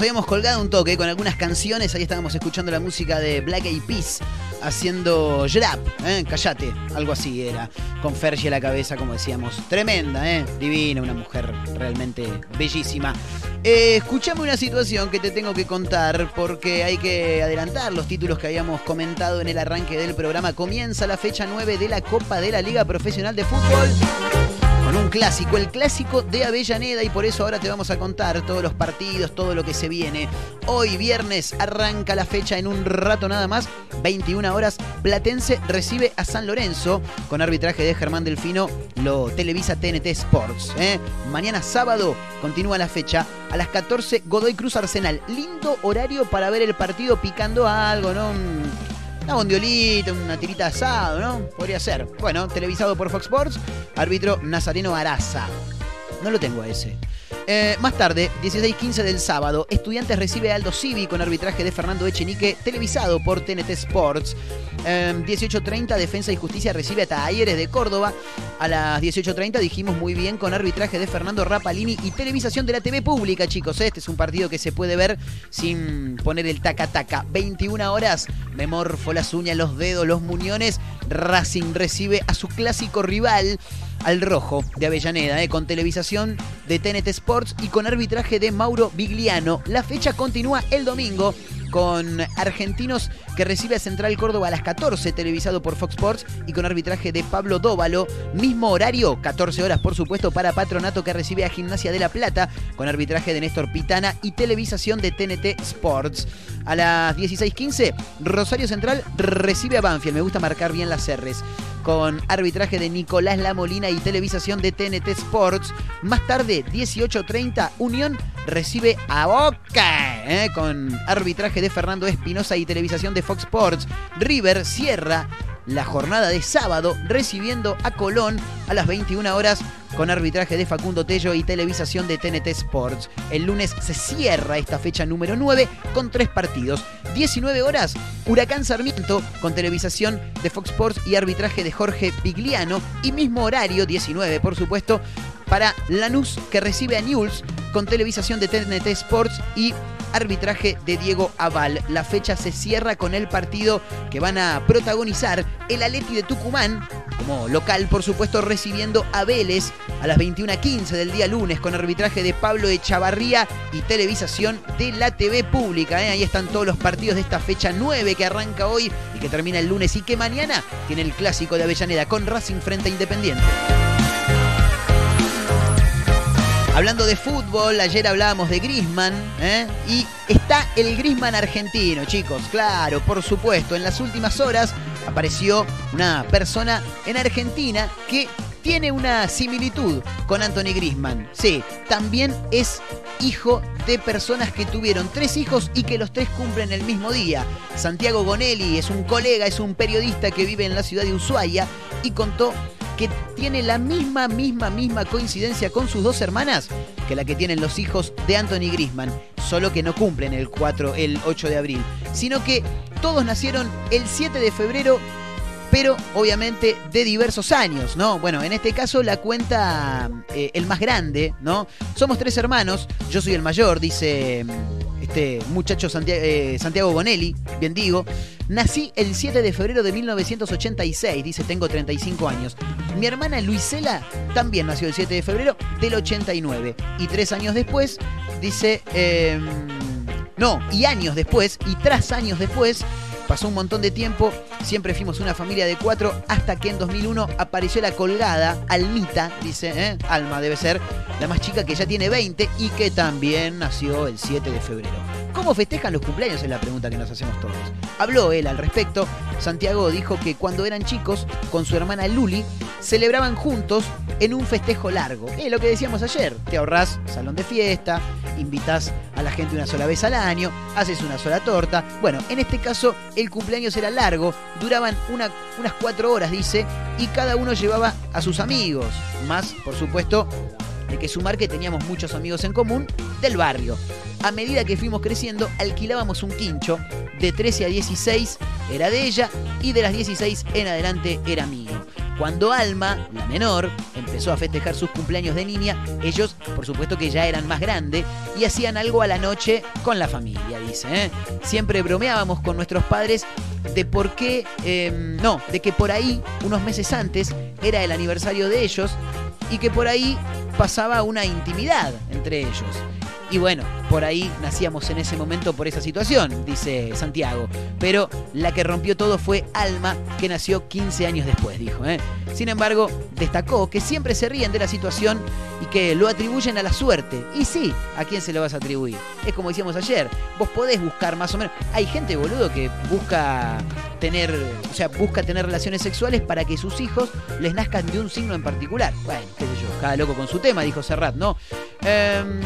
Habíamos colgado un toque con algunas canciones. Ahí estábamos escuchando la música de Black Eyed Peas haciendo Jrap, ¿eh? Callate, algo así era. Con Fergie a la cabeza, como decíamos. Tremenda, ¿eh? Divina, una mujer realmente bellísima. Eh, escuchame una situación que te tengo que contar porque hay que adelantar los títulos que habíamos comentado en el arranque del programa. Comienza la fecha 9 de la Copa de la Liga Profesional de Fútbol clásico, el clásico de Avellaneda y por eso ahora te vamos a contar todos los partidos, todo lo que se viene. Hoy viernes arranca la fecha en un rato nada más, 21 horas, Platense recibe a San Lorenzo con arbitraje de Germán Delfino, lo televisa TNT Sports. ¿eh? Mañana sábado continúa la fecha, a las 14 Godoy Cruz Arsenal, lindo horario para ver el partido picando algo, ¿no? Un- una bondiolita, una tirita asado, ¿no? Podría ser. Bueno, televisado por Fox Sports, árbitro Nazareno Araza. No lo tengo a ese. Eh, más tarde, 16.15 del sábado, Estudiantes recibe a Aldo Civi con arbitraje de Fernando Echenique, televisado por TNT Sports. Eh, 18.30, Defensa y Justicia recibe a Talleres de Córdoba. A las 18.30 dijimos muy bien con arbitraje de Fernando Rapalini y televisación de la TV pública, chicos. Este es un partido que se puede ver sin poner el taca-taca. 21 horas, me morfo las uñas, los dedos, los muñones. Racing recibe a su clásico rival al rojo de Avellaneda, eh, con televisación de TNT Sports y con arbitraje de Mauro Bigliano. La fecha continúa el domingo con Argentinos que recibe a Central Córdoba a las 14, televisado por Fox Sports y con arbitraje de Pablo Dóvalo. Mismo horario, 14 horas por supuesto, para Patronato que recibe a Gimnasia de la Plata con arbitraje de Néstor Pitana y televisación de TNT Sports. A las 16.15, Rosario Central recibe a Banfield. Me gusta marcar bien las R's con arbitraje de Nicolás Lamolina y televisación de TNT Sports. Más tarde, 18.30, Unión recibe a Boca ¿eh? con arbitraje de Fernando Espinosa y televisación de Fox Sports. River cierra la jornada de sábado recibiendo a Colón a las 21 horas con arbitraje de Facundo Tello y televisación de TNT Sports. El lunes se cierra esta fecha número 9 con tres partidos. 19 horas, Huracán Sarmiento con televisación de Fox Sports y arbitraje de Jorge Pigliano. Y mismo horario, 19 por supuesto, para Lanús que recibe a Newell's con televisación de TNT Sports y arbitraje de Diego Aval. La fecha se cierra con el partido que van a protagonizar el Aleti de Tucumán, como local por supuesto recibiendo a Vélez a las 21.15 del día lunes con arbitraje de Pablo Echavarría y televisación de la TV pública. ¿eh? Ahí están todos los partidos de esta fecha 9 que arranca hoy y que termina el lunes y que mañana tiene el clásico de Avellaneda con Racing frente a Independiente. Hablando de fútbol, ayer hablábamos de Grisman y está el Grisman argentino, chicos. Claro, por supuesto, en las últimas horas apareció una persona en Argentina que tiene una similitud con Anthony Grisman. Sí, también es hijo de personas que tuvieron tres hijos y que los tres cumplen el mismo día. Santiago Gonelli es un colega, es un periodista que vive en la ciudad de Ushuaia y contó que tiene la misma, misma, misma coincidencia con sus dos hermanas que la que tienen los hijos de Anthony Grisman, solo que no cumplen el 4, el 8 de abril, sino que todos nacieron el 7 de febrero pero obviamente de diversos años, ¿no? Bueno, en este caso la cuenta eh, el más grande, ¿no? Somos tres hermanos, yo soy el mayor, dice este muchacho Santiago, eh, Santiago Bonelli, bien digo. Nací el 7 de febrero de 1986, dice, tengo 35 años. Mi hermana Luisela también nació el 7 de febrero del 89. Y tres años después, dice, eh, no, y años después, y tras años después, pasó un montón de tiempo, siempre fuimos una familia de cuatro, hasta que en 2001 apareció la colgada, Almita, dice, ¿eh? Alma debe ser, la más chica que ya tiene 20 y que también nació el 7 de febrero. ¿Cómo festejan los cumpleaños? Es la pregunta que nos hacemos todos. Habló él al respecto. Santiago dijo que cuando eran chicos, con su hermana Luli, celebraban juntos en un festejo largo. Es lo que decíamos ayer. Te ahorrás salón de fiesta, invitas a la gente una sola vez al año, haces una sola torta. Bueno, en este caso el cumpleaños era largo, duraban una- unas cuatro horas, dice, y cada uno llevaba a sus amigos. Más, por supuesto, de que sumar que teníamos muchos amigos en común del barrio. A medida que fuimos creciendo, alquilábamos un quincho. De 13 a 16 era de ella y de las 16 en adelante era mío. Cuando Alma, la menor, empezó empezó a festejar sus cumpleaños de niña, ellos, por supuesto que ya eran más grandes, y hacían algo a la noche con la familia, dice. ¿eh? Siempre bromeábamos con nuestros padres de por qué, eh, no, de que por ahí, unos meses antes, era el aniversario de ellos y que por ahí pasaba una intimidad entre ellos. Y bueno, por ahí nacíamos en ese momento por esa situación, dice Santiago. Pero la que rompió todo fue Alma, que nació 15 años después, dijo. ¿eh? Sin embargo, destacó que siempre se ríen de la situación y que lo atribuyen a la suerte. Y sí, ¿a quién se lo vas a atribuir? Es como decíamos ayer, vos podés buscar más o menos. Hay gente, boludo, que busca tener, o sea, busca tener relaciones sexuales para que sus hijos les nazcan de un signo en particular. Bueno, qué sé yo, cada loco con su tema, dijo Serrat, ¿no? Em,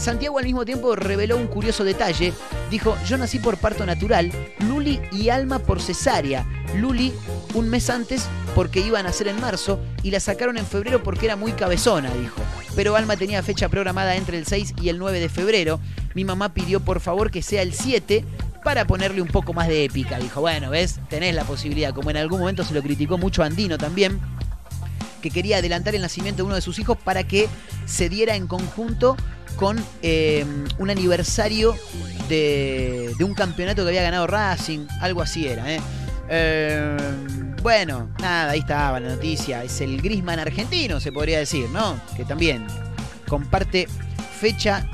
Santiago al mismo tiempo reveló un curioso detalle. Dijo, yo nací por parto natural, Luli y Alma por cesárea. Luli un mes antes porque iba a nacer en marzo y la sacaron en febrero porque era muy cabezona, dijo. Pero Alma tenía fecha programada entre el 6 y el 9 de febrero. Mi mamá pidió por favor que sea el 7 para ponerle un poco más de épica. Dijo, bueno, ves, tenés la posibilidad. Como en algún momento se lo criticó mucho Andino también que quería adelantar el nacimiento de uno de sus hijos para que se diera en conjunto con eh, un aniversario de, de un campeonato que había ganado Racing, algo así era. ¿eh? Eh, bueno, nada, ahí estaba la noticia. Es el Grisman argentino, se podría decir, ¿no? Que también comparte fecha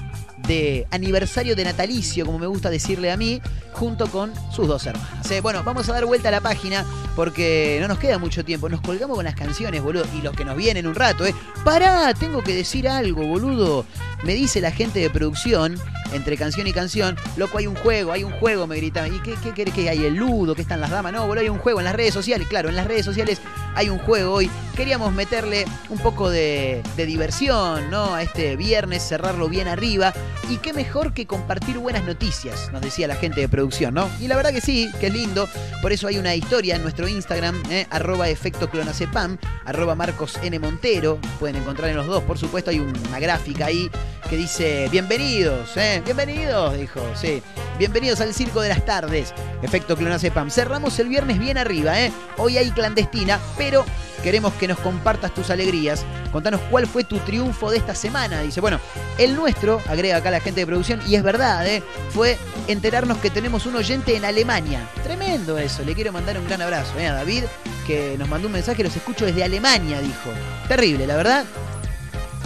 de aniversario de natalicio, como me gusta decirle a mí, junto con sus dos hermanas. Eh, bueno, vamos a dar vuelta a la página porque no nos queda mucho tiempo. Nos colgamos con las canciones, boludo, y los que nos vienen un rato, ¿eh? Pará, tengo que decir algo, boludo. Me dice la gente de producción, entre canción y canción, loco, hay un juego, hay un juego, me gritaban. ¿Y qué, qué que hay? ¿El ludo? ¿Qué están las damas? No, boludo, hay un juego en las redes sociales. Claro, en las redes sociales hay un juego hoy. Queríamos meterle un poco de, diversión, ¿no? A este viernes, cerrarlo bien arriba. Y qué mejor que compartir buenas noticias, nos decía la gente de producción, ¿no? Y la verdad que sí, que es lindo. Por eso hay una historia en nuestro Instagram, ¿eh? arroba efecto clonacepam, arroba Marcos N. Montero. Pueden encontrar en los dos, por supuesto, hay una gráfica ahí que dice, bienvenidos, ¿eh? Bienvenidos, dijo, sí. Bienvenidos al Circo de las Tardes. Efecto Clonacepam. Cerramos el viernes bien arriba, ¿eh? Hoy hay clandestina, pero queremos que nos compartas tus alegrías. Contanos cuál fue tu triunfo de esta semana. Dice, bueno, el nuestro, agrega acá la gente de producción, y es verdad, ¿eh? fue enterarnos que tenemos un oyente en Alemania. Tremendo eso, le quiero mandar un gran abrazo ¿eh? a David, que nos mandó un mensaje, los escucho desde Alemania, dijo. Terrible, la verdad.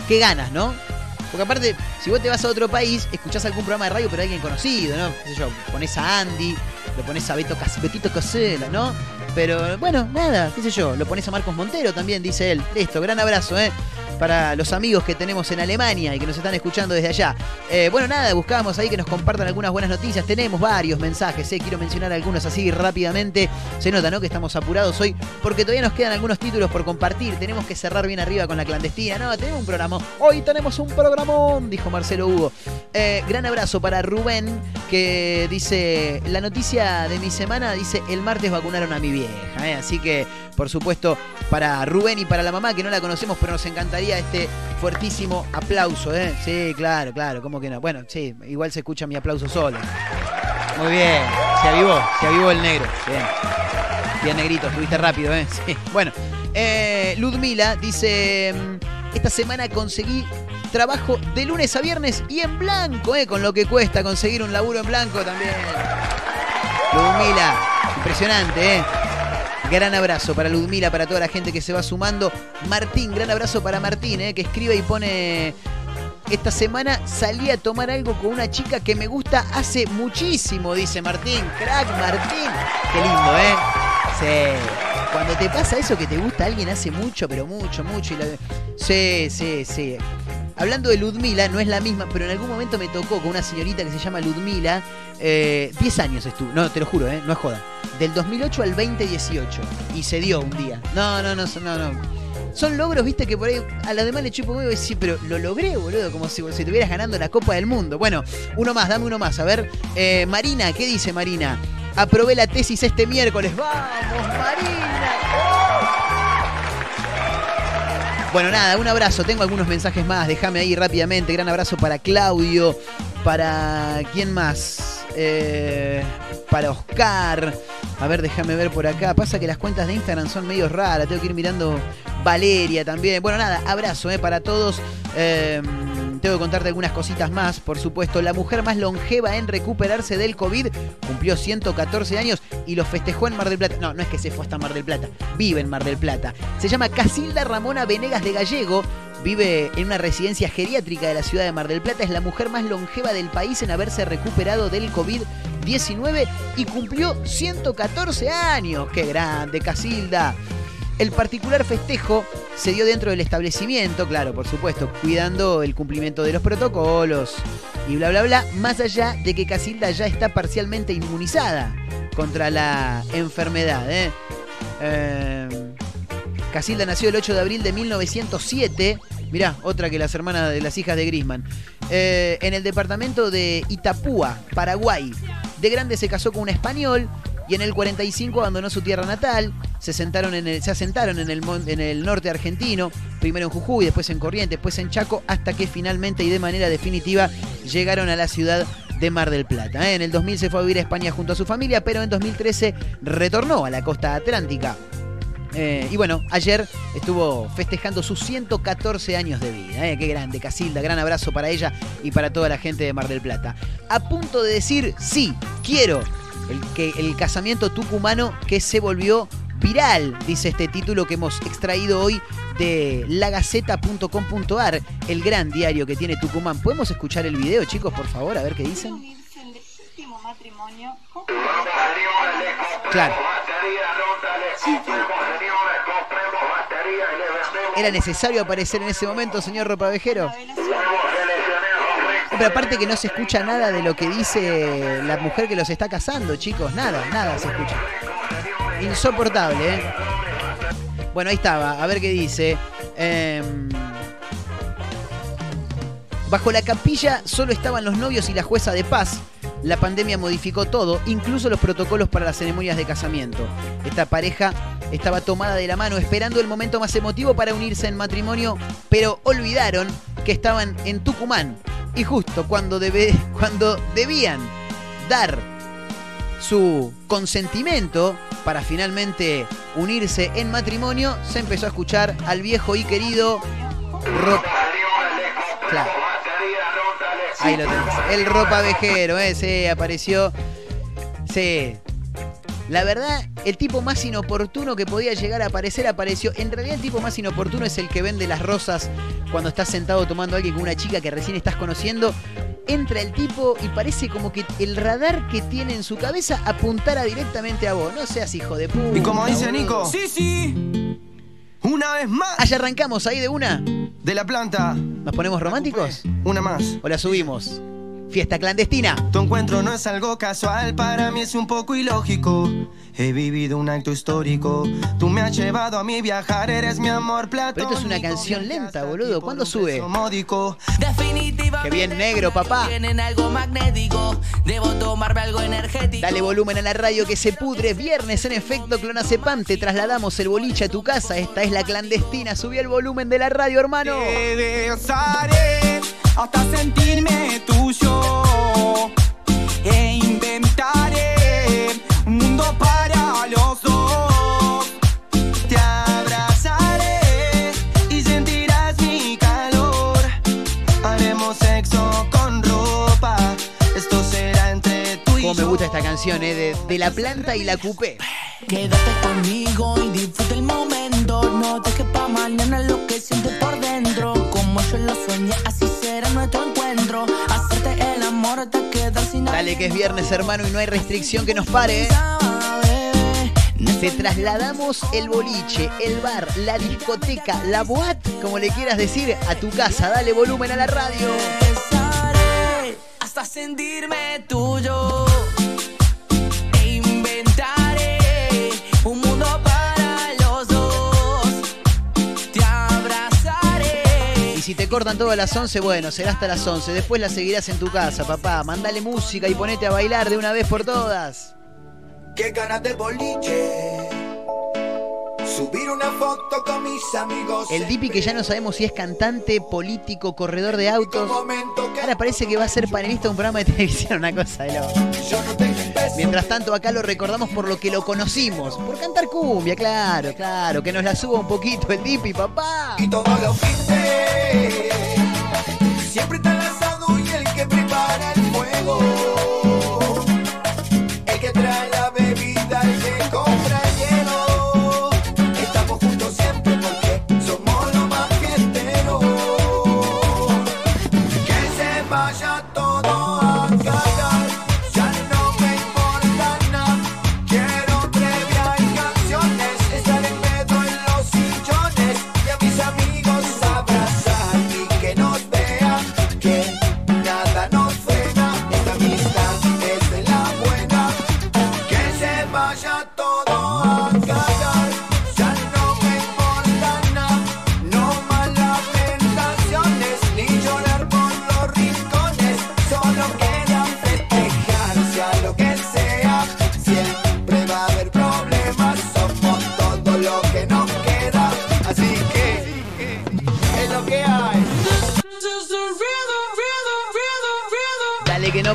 Qué ganas, ¿no? Porque aparte, si vos te vas a otro país, escuchás algún programa de radio, pero alguien conocido, ¿no? ¿Qué sé yo? Pones a Andy, lo pones a Beto Cas Betito Casela, ¿no? Pero bueno, nada, qué sé yo, lo pones a Marcos Montero también, dice él. Listo, gran abrazo, ¿eh? Para los amigos que tenemos en Alemania y que nos están escuchando desde allá. Eh, bueno, nada, buscábamos ahí que nos compartan algunas buenas noticias. Tenemos varios mensajes, ¿eh? Quiero mencionar algunos así rápidamente. Se nota, ¿no? Que estamos apurados hoy porque todavía nos quedan algunos títulos por compartir. Tenemos que cerrar bien arriba con la clandestina. No, tenemos un programa. Hoy tenemos un programón, dijo Marcelo Hugo. Eh, gran abrazo para Rubén, que dice: La noticia de mi semana dice: El martes vacunaron a mi vieja. ¿eh? Así que, por supuesto, para Rubén y para la mamá, que no la conocemos, pero nos encantaría este fuertísimo aplauso. ¿eh? Sí, claro, claro, ¿cómo que no? Bueno, sí, igual se escucha mi aplauso solo. Muy bien, se avivó, se avivó el negro. Bien. Bien, negrito, estuviste rápido, ¿eh? Sí. Bueno, eh, Ludmila dice: mm, Esta semana conseguí trabajo de lunes a viernes y en blanco, ¿eh? Con lo que cuesta conseguir un laburo en blanco también. Ludmila, impresionante, ¿eh? Gran abrazo para Ludmila, para toda la gente que se va sumando. Martín, gran abrazo para Martín, ¿eh? que escribe y pone. Esta semana salí a tomar algo con una chica que me gusta hace muchísimo, dice Martín. Crack, Martín. Qué lindo, ¿eh? Sí. Cuando te pasa eso que te gusta alguien hace mucho, pero mucho, mucho. Y la... Sí, sí, sí. Hablando de Ludmila, no es la misma, pero en algún momento me tocó con una señorita que se llama Ludmila. eh, 10 años estuvo, no, te lo juro, ¿eh? no es joda. Del 2008 al 2018. Y se dio un día. No, no, no, no, no. Son logros, viste, que por ahí a los demás le chupo huevo y sí, pero lo logré, boludo, como si, si estuvieras ganando la Copa del Mundo. Bueno, uno más, dame uno más. A ver, eh, Marina, ¿qué dice Marina? Aprobé la tesis este miércoles. ¡Vamos, Marina! Bueno, nada, un abrazo. Tengo algunos mensajes más. Déjame ahí rápidamente. Gran abrazo para Claudio. Para. ¿Quién más? Eh, para Oscar. A ver, déjame ver por acá. Pasa que las cuentas de Instagram son medio raras. Tengo que ir mirando Valeria también. Bueno, nada, abrazo eh, para todos. Eh, tengo que contarte algunas cositas más, por supuesto. La mujer más longeva en recuperarse del COVID cumplió 114 años y lo festejó en Mar del Plata. No, no es que se fue hasta Mar del Plata, vive en Mar del Plata. Se llama Casilda Ramona Venegas de Gallego. Vive en una residencia geriátrica de la ciudad de Mar del Plata. Es la mujer más longeva del país en haberse recuperado del COVID-19 y cumplió 114 años. ¡Qué grande, Casilda! El particular festejo se dio dentro del establecimiento, claro, por supuesto, cuidando el cumplimiento de los protocolos y bla, bla, bla, más allá de que Casilda ya está parcialmente inmunizada contra la enfermedad. ¿eh? Eh, Casilda nació el 8 de abril de 1907. Mirá, otra que las hermanas de las hijas de Grisman. Eh, en el departamento de Itapúa, Paraguay. De grande se casó con un español y en el 45 abandonó su tierra natal. Se, sentaron en el- se asentaron en el, en el norte argentino, primero en Jujuy, después en Corrientes, después en Chaco, hasta que finalmente y de manera definitiva llegaron a la ciudad de Mar del Plata. ¿eh? En el 2000 se fue a vivir a España junto a su familia, pero en 2013 retornó a la costa atlántica. Eh, y bueno, ayer estuvo festejando sus 114 años de vida. ¿eh? Qué grande, Casilda. Gran abrazo para ella y para toda la gente de Mar del Plata. A punto de decir, sí, quiero el, que, el casamiento tucumano que se volvió viral, dice este título que hemos extraído hoy de lagaceta.com.ar, el gran diario que tiene Tucumán. ¿Podemos escuchar el video, chicos, por favor? A ver qué dicen. Claro. ¿Era necesario aparecer en ese momento, señor Ropavejero? Pero aparte que no se escucha nada de lo que dice la mujer que los está casando, chicos. Nada, nada se escucha. Insoportable, ¿eh? Bueno, ahí estaba. A ver qué dice. Em, Bajo la capilla solo estaban los novios y la jueza de paz. La pandemia modificó todo, incluso los protocolos para las ceremonias de casamiento. Esta pareja estaba tomada de la mano esperando el momento más emotivo para unirse en matrimonio, pero olvidaron que estaban en Tucumán. Y justo cuando, debe- cuando debían dar su consentimiento para finalmente unirse en matrimonio, se empezó a escuchar al viejo y querido rock. Claro. Ahí lo tenés. El ropa vejero, ese apareció. Sí. La verdad, el tipo más inoportuno que podía llegar a aparecer apareció. En realidad, el tipo más inoportuno es el que vende las rosas cuando estás sentado tomando a alguien con una chica que recién estás conociendo. Entra el tipo y parece como que el radar que tiene en su cabeza apuntara directamente a vos. No seas hijo de puta. Y como dice. Nico, sí, sí. Una vez más. Allá arrancamos ahí de una. De la planta. ¿Nos ponemos románticos? Una más. ¿O la subimos? Fiesta clandestina. Tu encuentro no es algo casual, para mí es un poco ilógico. He vivido un acto histórico. Tú me has llevado a mi viajar, eres mi amor platónico. Pero esto es una canción lenta, boludo. ¿Cuándo sube? Módico. Qué bien negro, papá. Tienen algo magnético. Debo tomarme algo energético. Dale volumen a la radio que se pudre. Viernes en efecto, Clonazepam. Te trasladamos el boliche a tu casa. Esta es la clandestina. Subí el volumen de la radio, hermano. Te besaré hasta sentirme tuyo. E inventaré un mundo para los dos. Te abrazaré y sentirás mi calor. Haremos sexo con ropa. Esto será entre tú y Cómo me yo. gusta esta canción, ¿eh? De, de la planta y la cupé. Quédate conmigo y disfruta el momento. No dejes pa' mañana lo que sientes por dentro. Como yo lo soñé, así será nuestro encuentro. Hacerte el amor hasta quedar sin Dale que es viernes, hermano, y no hay restricción que nos pare. Te trasladamos el boliche, el bar, la discoteca, la boat, como le quieras decir, a tu casa. Dale volumen a la radio. Hasta sentirme tuyo. Cortan todas las 11, bueno, será hasta las 11. Después la seguirás en tu casa, papá. Mandale música y ponete a bailar de una vez por todas. Qué ganas de boliche. Subir una foto con mis amigos. El Dipi que ya no sabemos si es cantante, político, corredor de autos. Ahora parece que va a ser panelista de un programa de televisión, una cosa de loco. Yo no tengo Mientras tanto, acá lo recordamos por lo que lo conocimos. Por cantar cumbia, claro, claro. Que nos la suba un poquito el Dipi, papá. Y todos los fines Siempre está el asado y el que prepara el fuego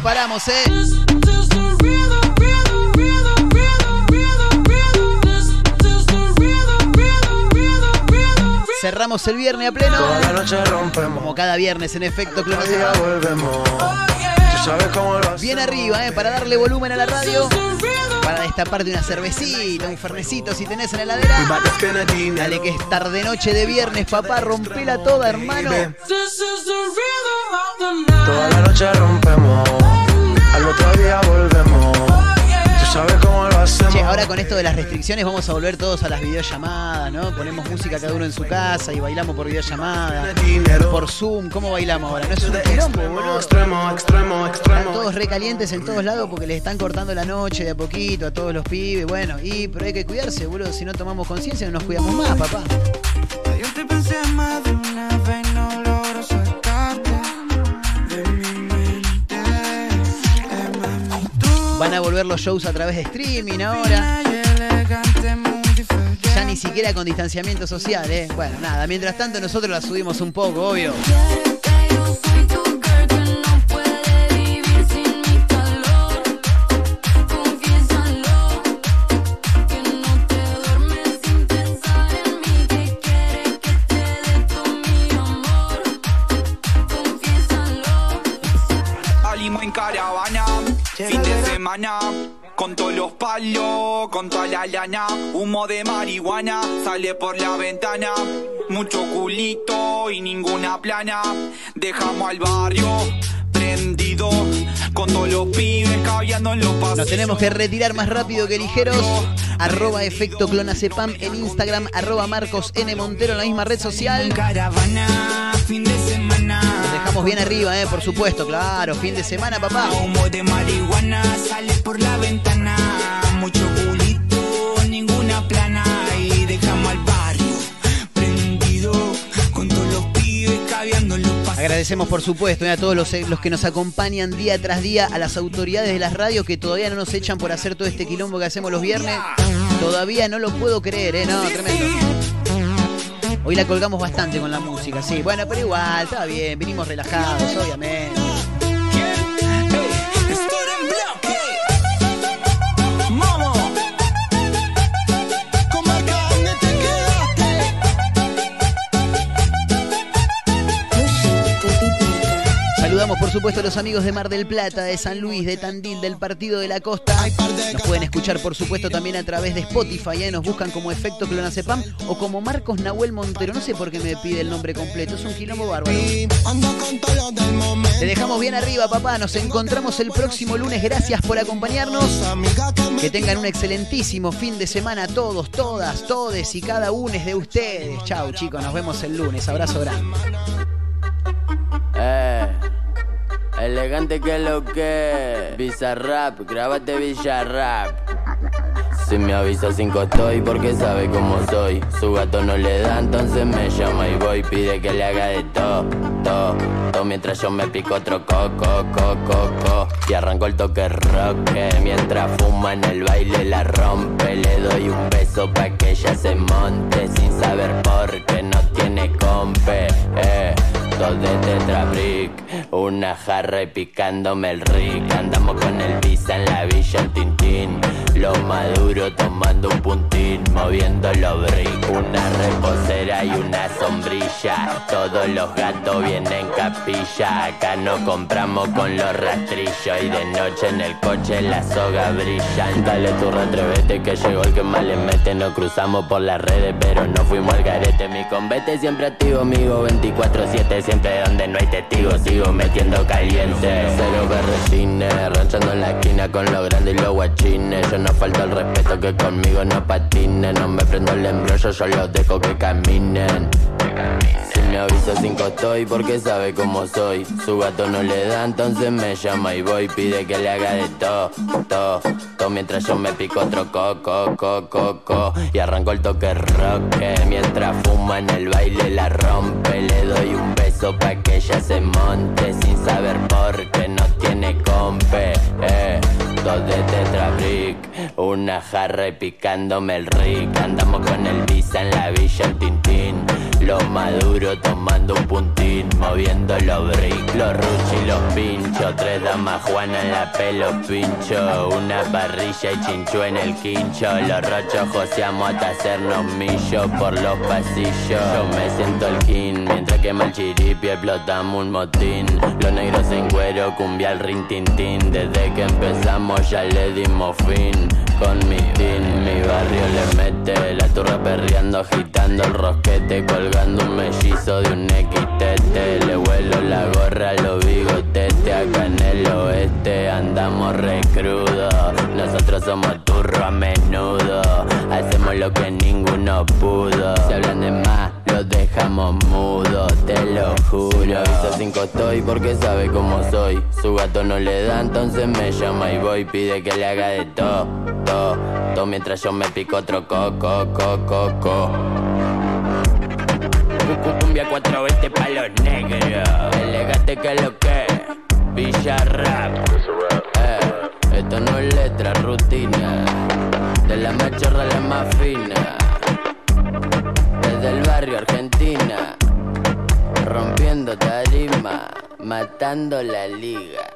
paramos, eh. Cerramos el viernes a pleno. Toda la noche rompemos. Como cada viernes en efecto, Clon Otro día volvemos. Bien arriba, eh, para darle volumen a la radio. Para destaparte una cervecita, un fernecito si tenés en la heladera. Dale que es tarde noche de viernes, papá, rompela toda, hermano. Toda la noche rompemos. Ahora con esto de las restricciones vamos a volver todos a las videollamadas, ¿no? Ponemos música cada uno en su casa y bailamos por videollamada, por Zoom. ¿Cómo bailamos ahora? No es un quilombo, boludo. Extremo, extremo, Están extremo. todos recalientes en todos lados porque les están cortando la noche de a poquito a todos los pibes. Bueno, y pero hay que cuidarse, boludo. Si no tomamos conciencia no nos cuidamos más, papá. Yo te pensé más de una vez, Van a volver los shows a través de streaming ahora. Ya ni siquiera con distanciamiento social, ¿eh? Bueno, nada, mientras tanto nosotros la subimos un poco, obvio. Con todos los palos, con toda la lana. Humo de marihuana sale por la ventana. Mucho culito y ninguna plana. Dejamos al barrio prendido. Con todos los pibes caviando en los pasillos. Nos tenemos que retirar más rápido que ligeros. Arroba efecto clonacepam en Instagram, arroba Marcos N. Montero en la misma red social. Caravana. Bien arriba, eh, por supuesto, claro. Fin de semana, papá. Humo de marihuana sale por la ventana. Mucho culito, ninguna plana. Y dejamos al barrio prendido. Con todos los pibes caviando en los pasillos. Agradecemos, por supuesto, eh, a todos los, los que nos acompañan día tras día, a las autoridades de las radios que todavía no nos echan por hacer todo este quilombo que hacemos los viernes. Todavía no lo puedo creer, ¿eh? No, tremendo. Hoy la colgamos bastante con la música, sí. Bueno, pero igual, está bien, vinimos relajados, obviamente. Por supuesto, los amigos de Mar del Plata, de San Luis, de Tandil, del Partido de la Costa. Nos pueden escuchar, por supuesto, también a través de Spotify. ¿eh? Nos buscan como Efecto Clonacepam o como Marcos Nahuel Montero. No sé por qué me pide el nombre completo. Es un quilombo bárbaro. Te dejamos bien arriba, papá. Nos encontramos el próximo lunes. Gracias por acompañarnos. Que tengan un excelentísimo fin de semana todos, todas, todes y cada uno de ustedes. Chau, chicos. Nos vemos el lunes. Abrazo grande. Elegante que lo que Bizarrap, grábate Villarrap Si me avisa cinco estoy porque sabe cómo soy. Su gato no le da entonces me llama y voy. Pide que le haga de todo, todo, todo Mientras yo me pico otro coco, coco, coco Y arranco el toque rock Mientras fuma en el baile la rompe. Le doy un beso pa' que ella se monte Sin saber por qué no tiene compe eh. Dos de tetrabrick, una jarra y picándome el rick. Andamos con el visa en la villa el tintín. Lo maduro tomando un puntín, moviendo los brick. Una reposera y una sombrilla. Todos los gatos vienen capilla. Acá no compramos con los rastrillos. Y de noche en el coche la soga brilla. Dale tu retrevete que llegó el que más le mete. Nos cruzamos por las redes, pero no fuimos al garete. Mi convete siempre activo, amigo. 24-7, siempre donde no hay testigos. Sigo metiendo caliente. Cero berretines, ranchando en la esquina con los grandes y los guachines. No falta el respeto que conmigo no patinen. No me prendo el embrollo, yo los dejo que caminen. Si me avisa cinco estoy porque sabe cómo soy. Su gato no le da, entonces me llama y voy. Pide que le haga de todo, todo, todo. Mientras yo me pico otro coco, coco, coco. Y arranco el toque rock. Mientras fuma en el baile la rompe. Le doy un beso pa' que ella se monte. Sin saber por qué no tiene compe. Eh. Dos de tetrabrick, una jarra y picándome el rick. Andamos con el visa en la villa el tintín. Lo maduro tomando un puntín, moviendo los brick, los ruchis los pinchos. Tres damas Juana en la pelo pincho. Una parrilla y chinchu en el quincho. Los rochos joseamos hasta hacernos millo por los pasillos. Yo me siento el king, mientras quema el chiripi explotamos un motín. Los negros en cuero, cumbia al rin tin tin. Desde que empezamos ya le dimos fin. Con mi team, mi barrio le mete la turra perreando, agitando el rosquete, colgando un mellizo de un XTT. Le vuelo la gorra a los bigotetes, acá en el oeste andamos recrudos. Nosotros somos turro a menudo, hacemos lo que ninguno pudo. Dejamos mudos, te lo juro. Avisa cinco estoy porque sabe cómo soy. Su gato no le da, entonces me llama y voy. Pide que le haga de todo, todo, todo. Mientras yo me pico otro coco, coco, coco. Cumbia 420 pa' los negros. Elegante que lo que, Villa Rap. Eh, esto no es letra, rutina. De la más chorra a la más fina. Desde el barrio Argentina. Rompiendo tarima, matando la liga.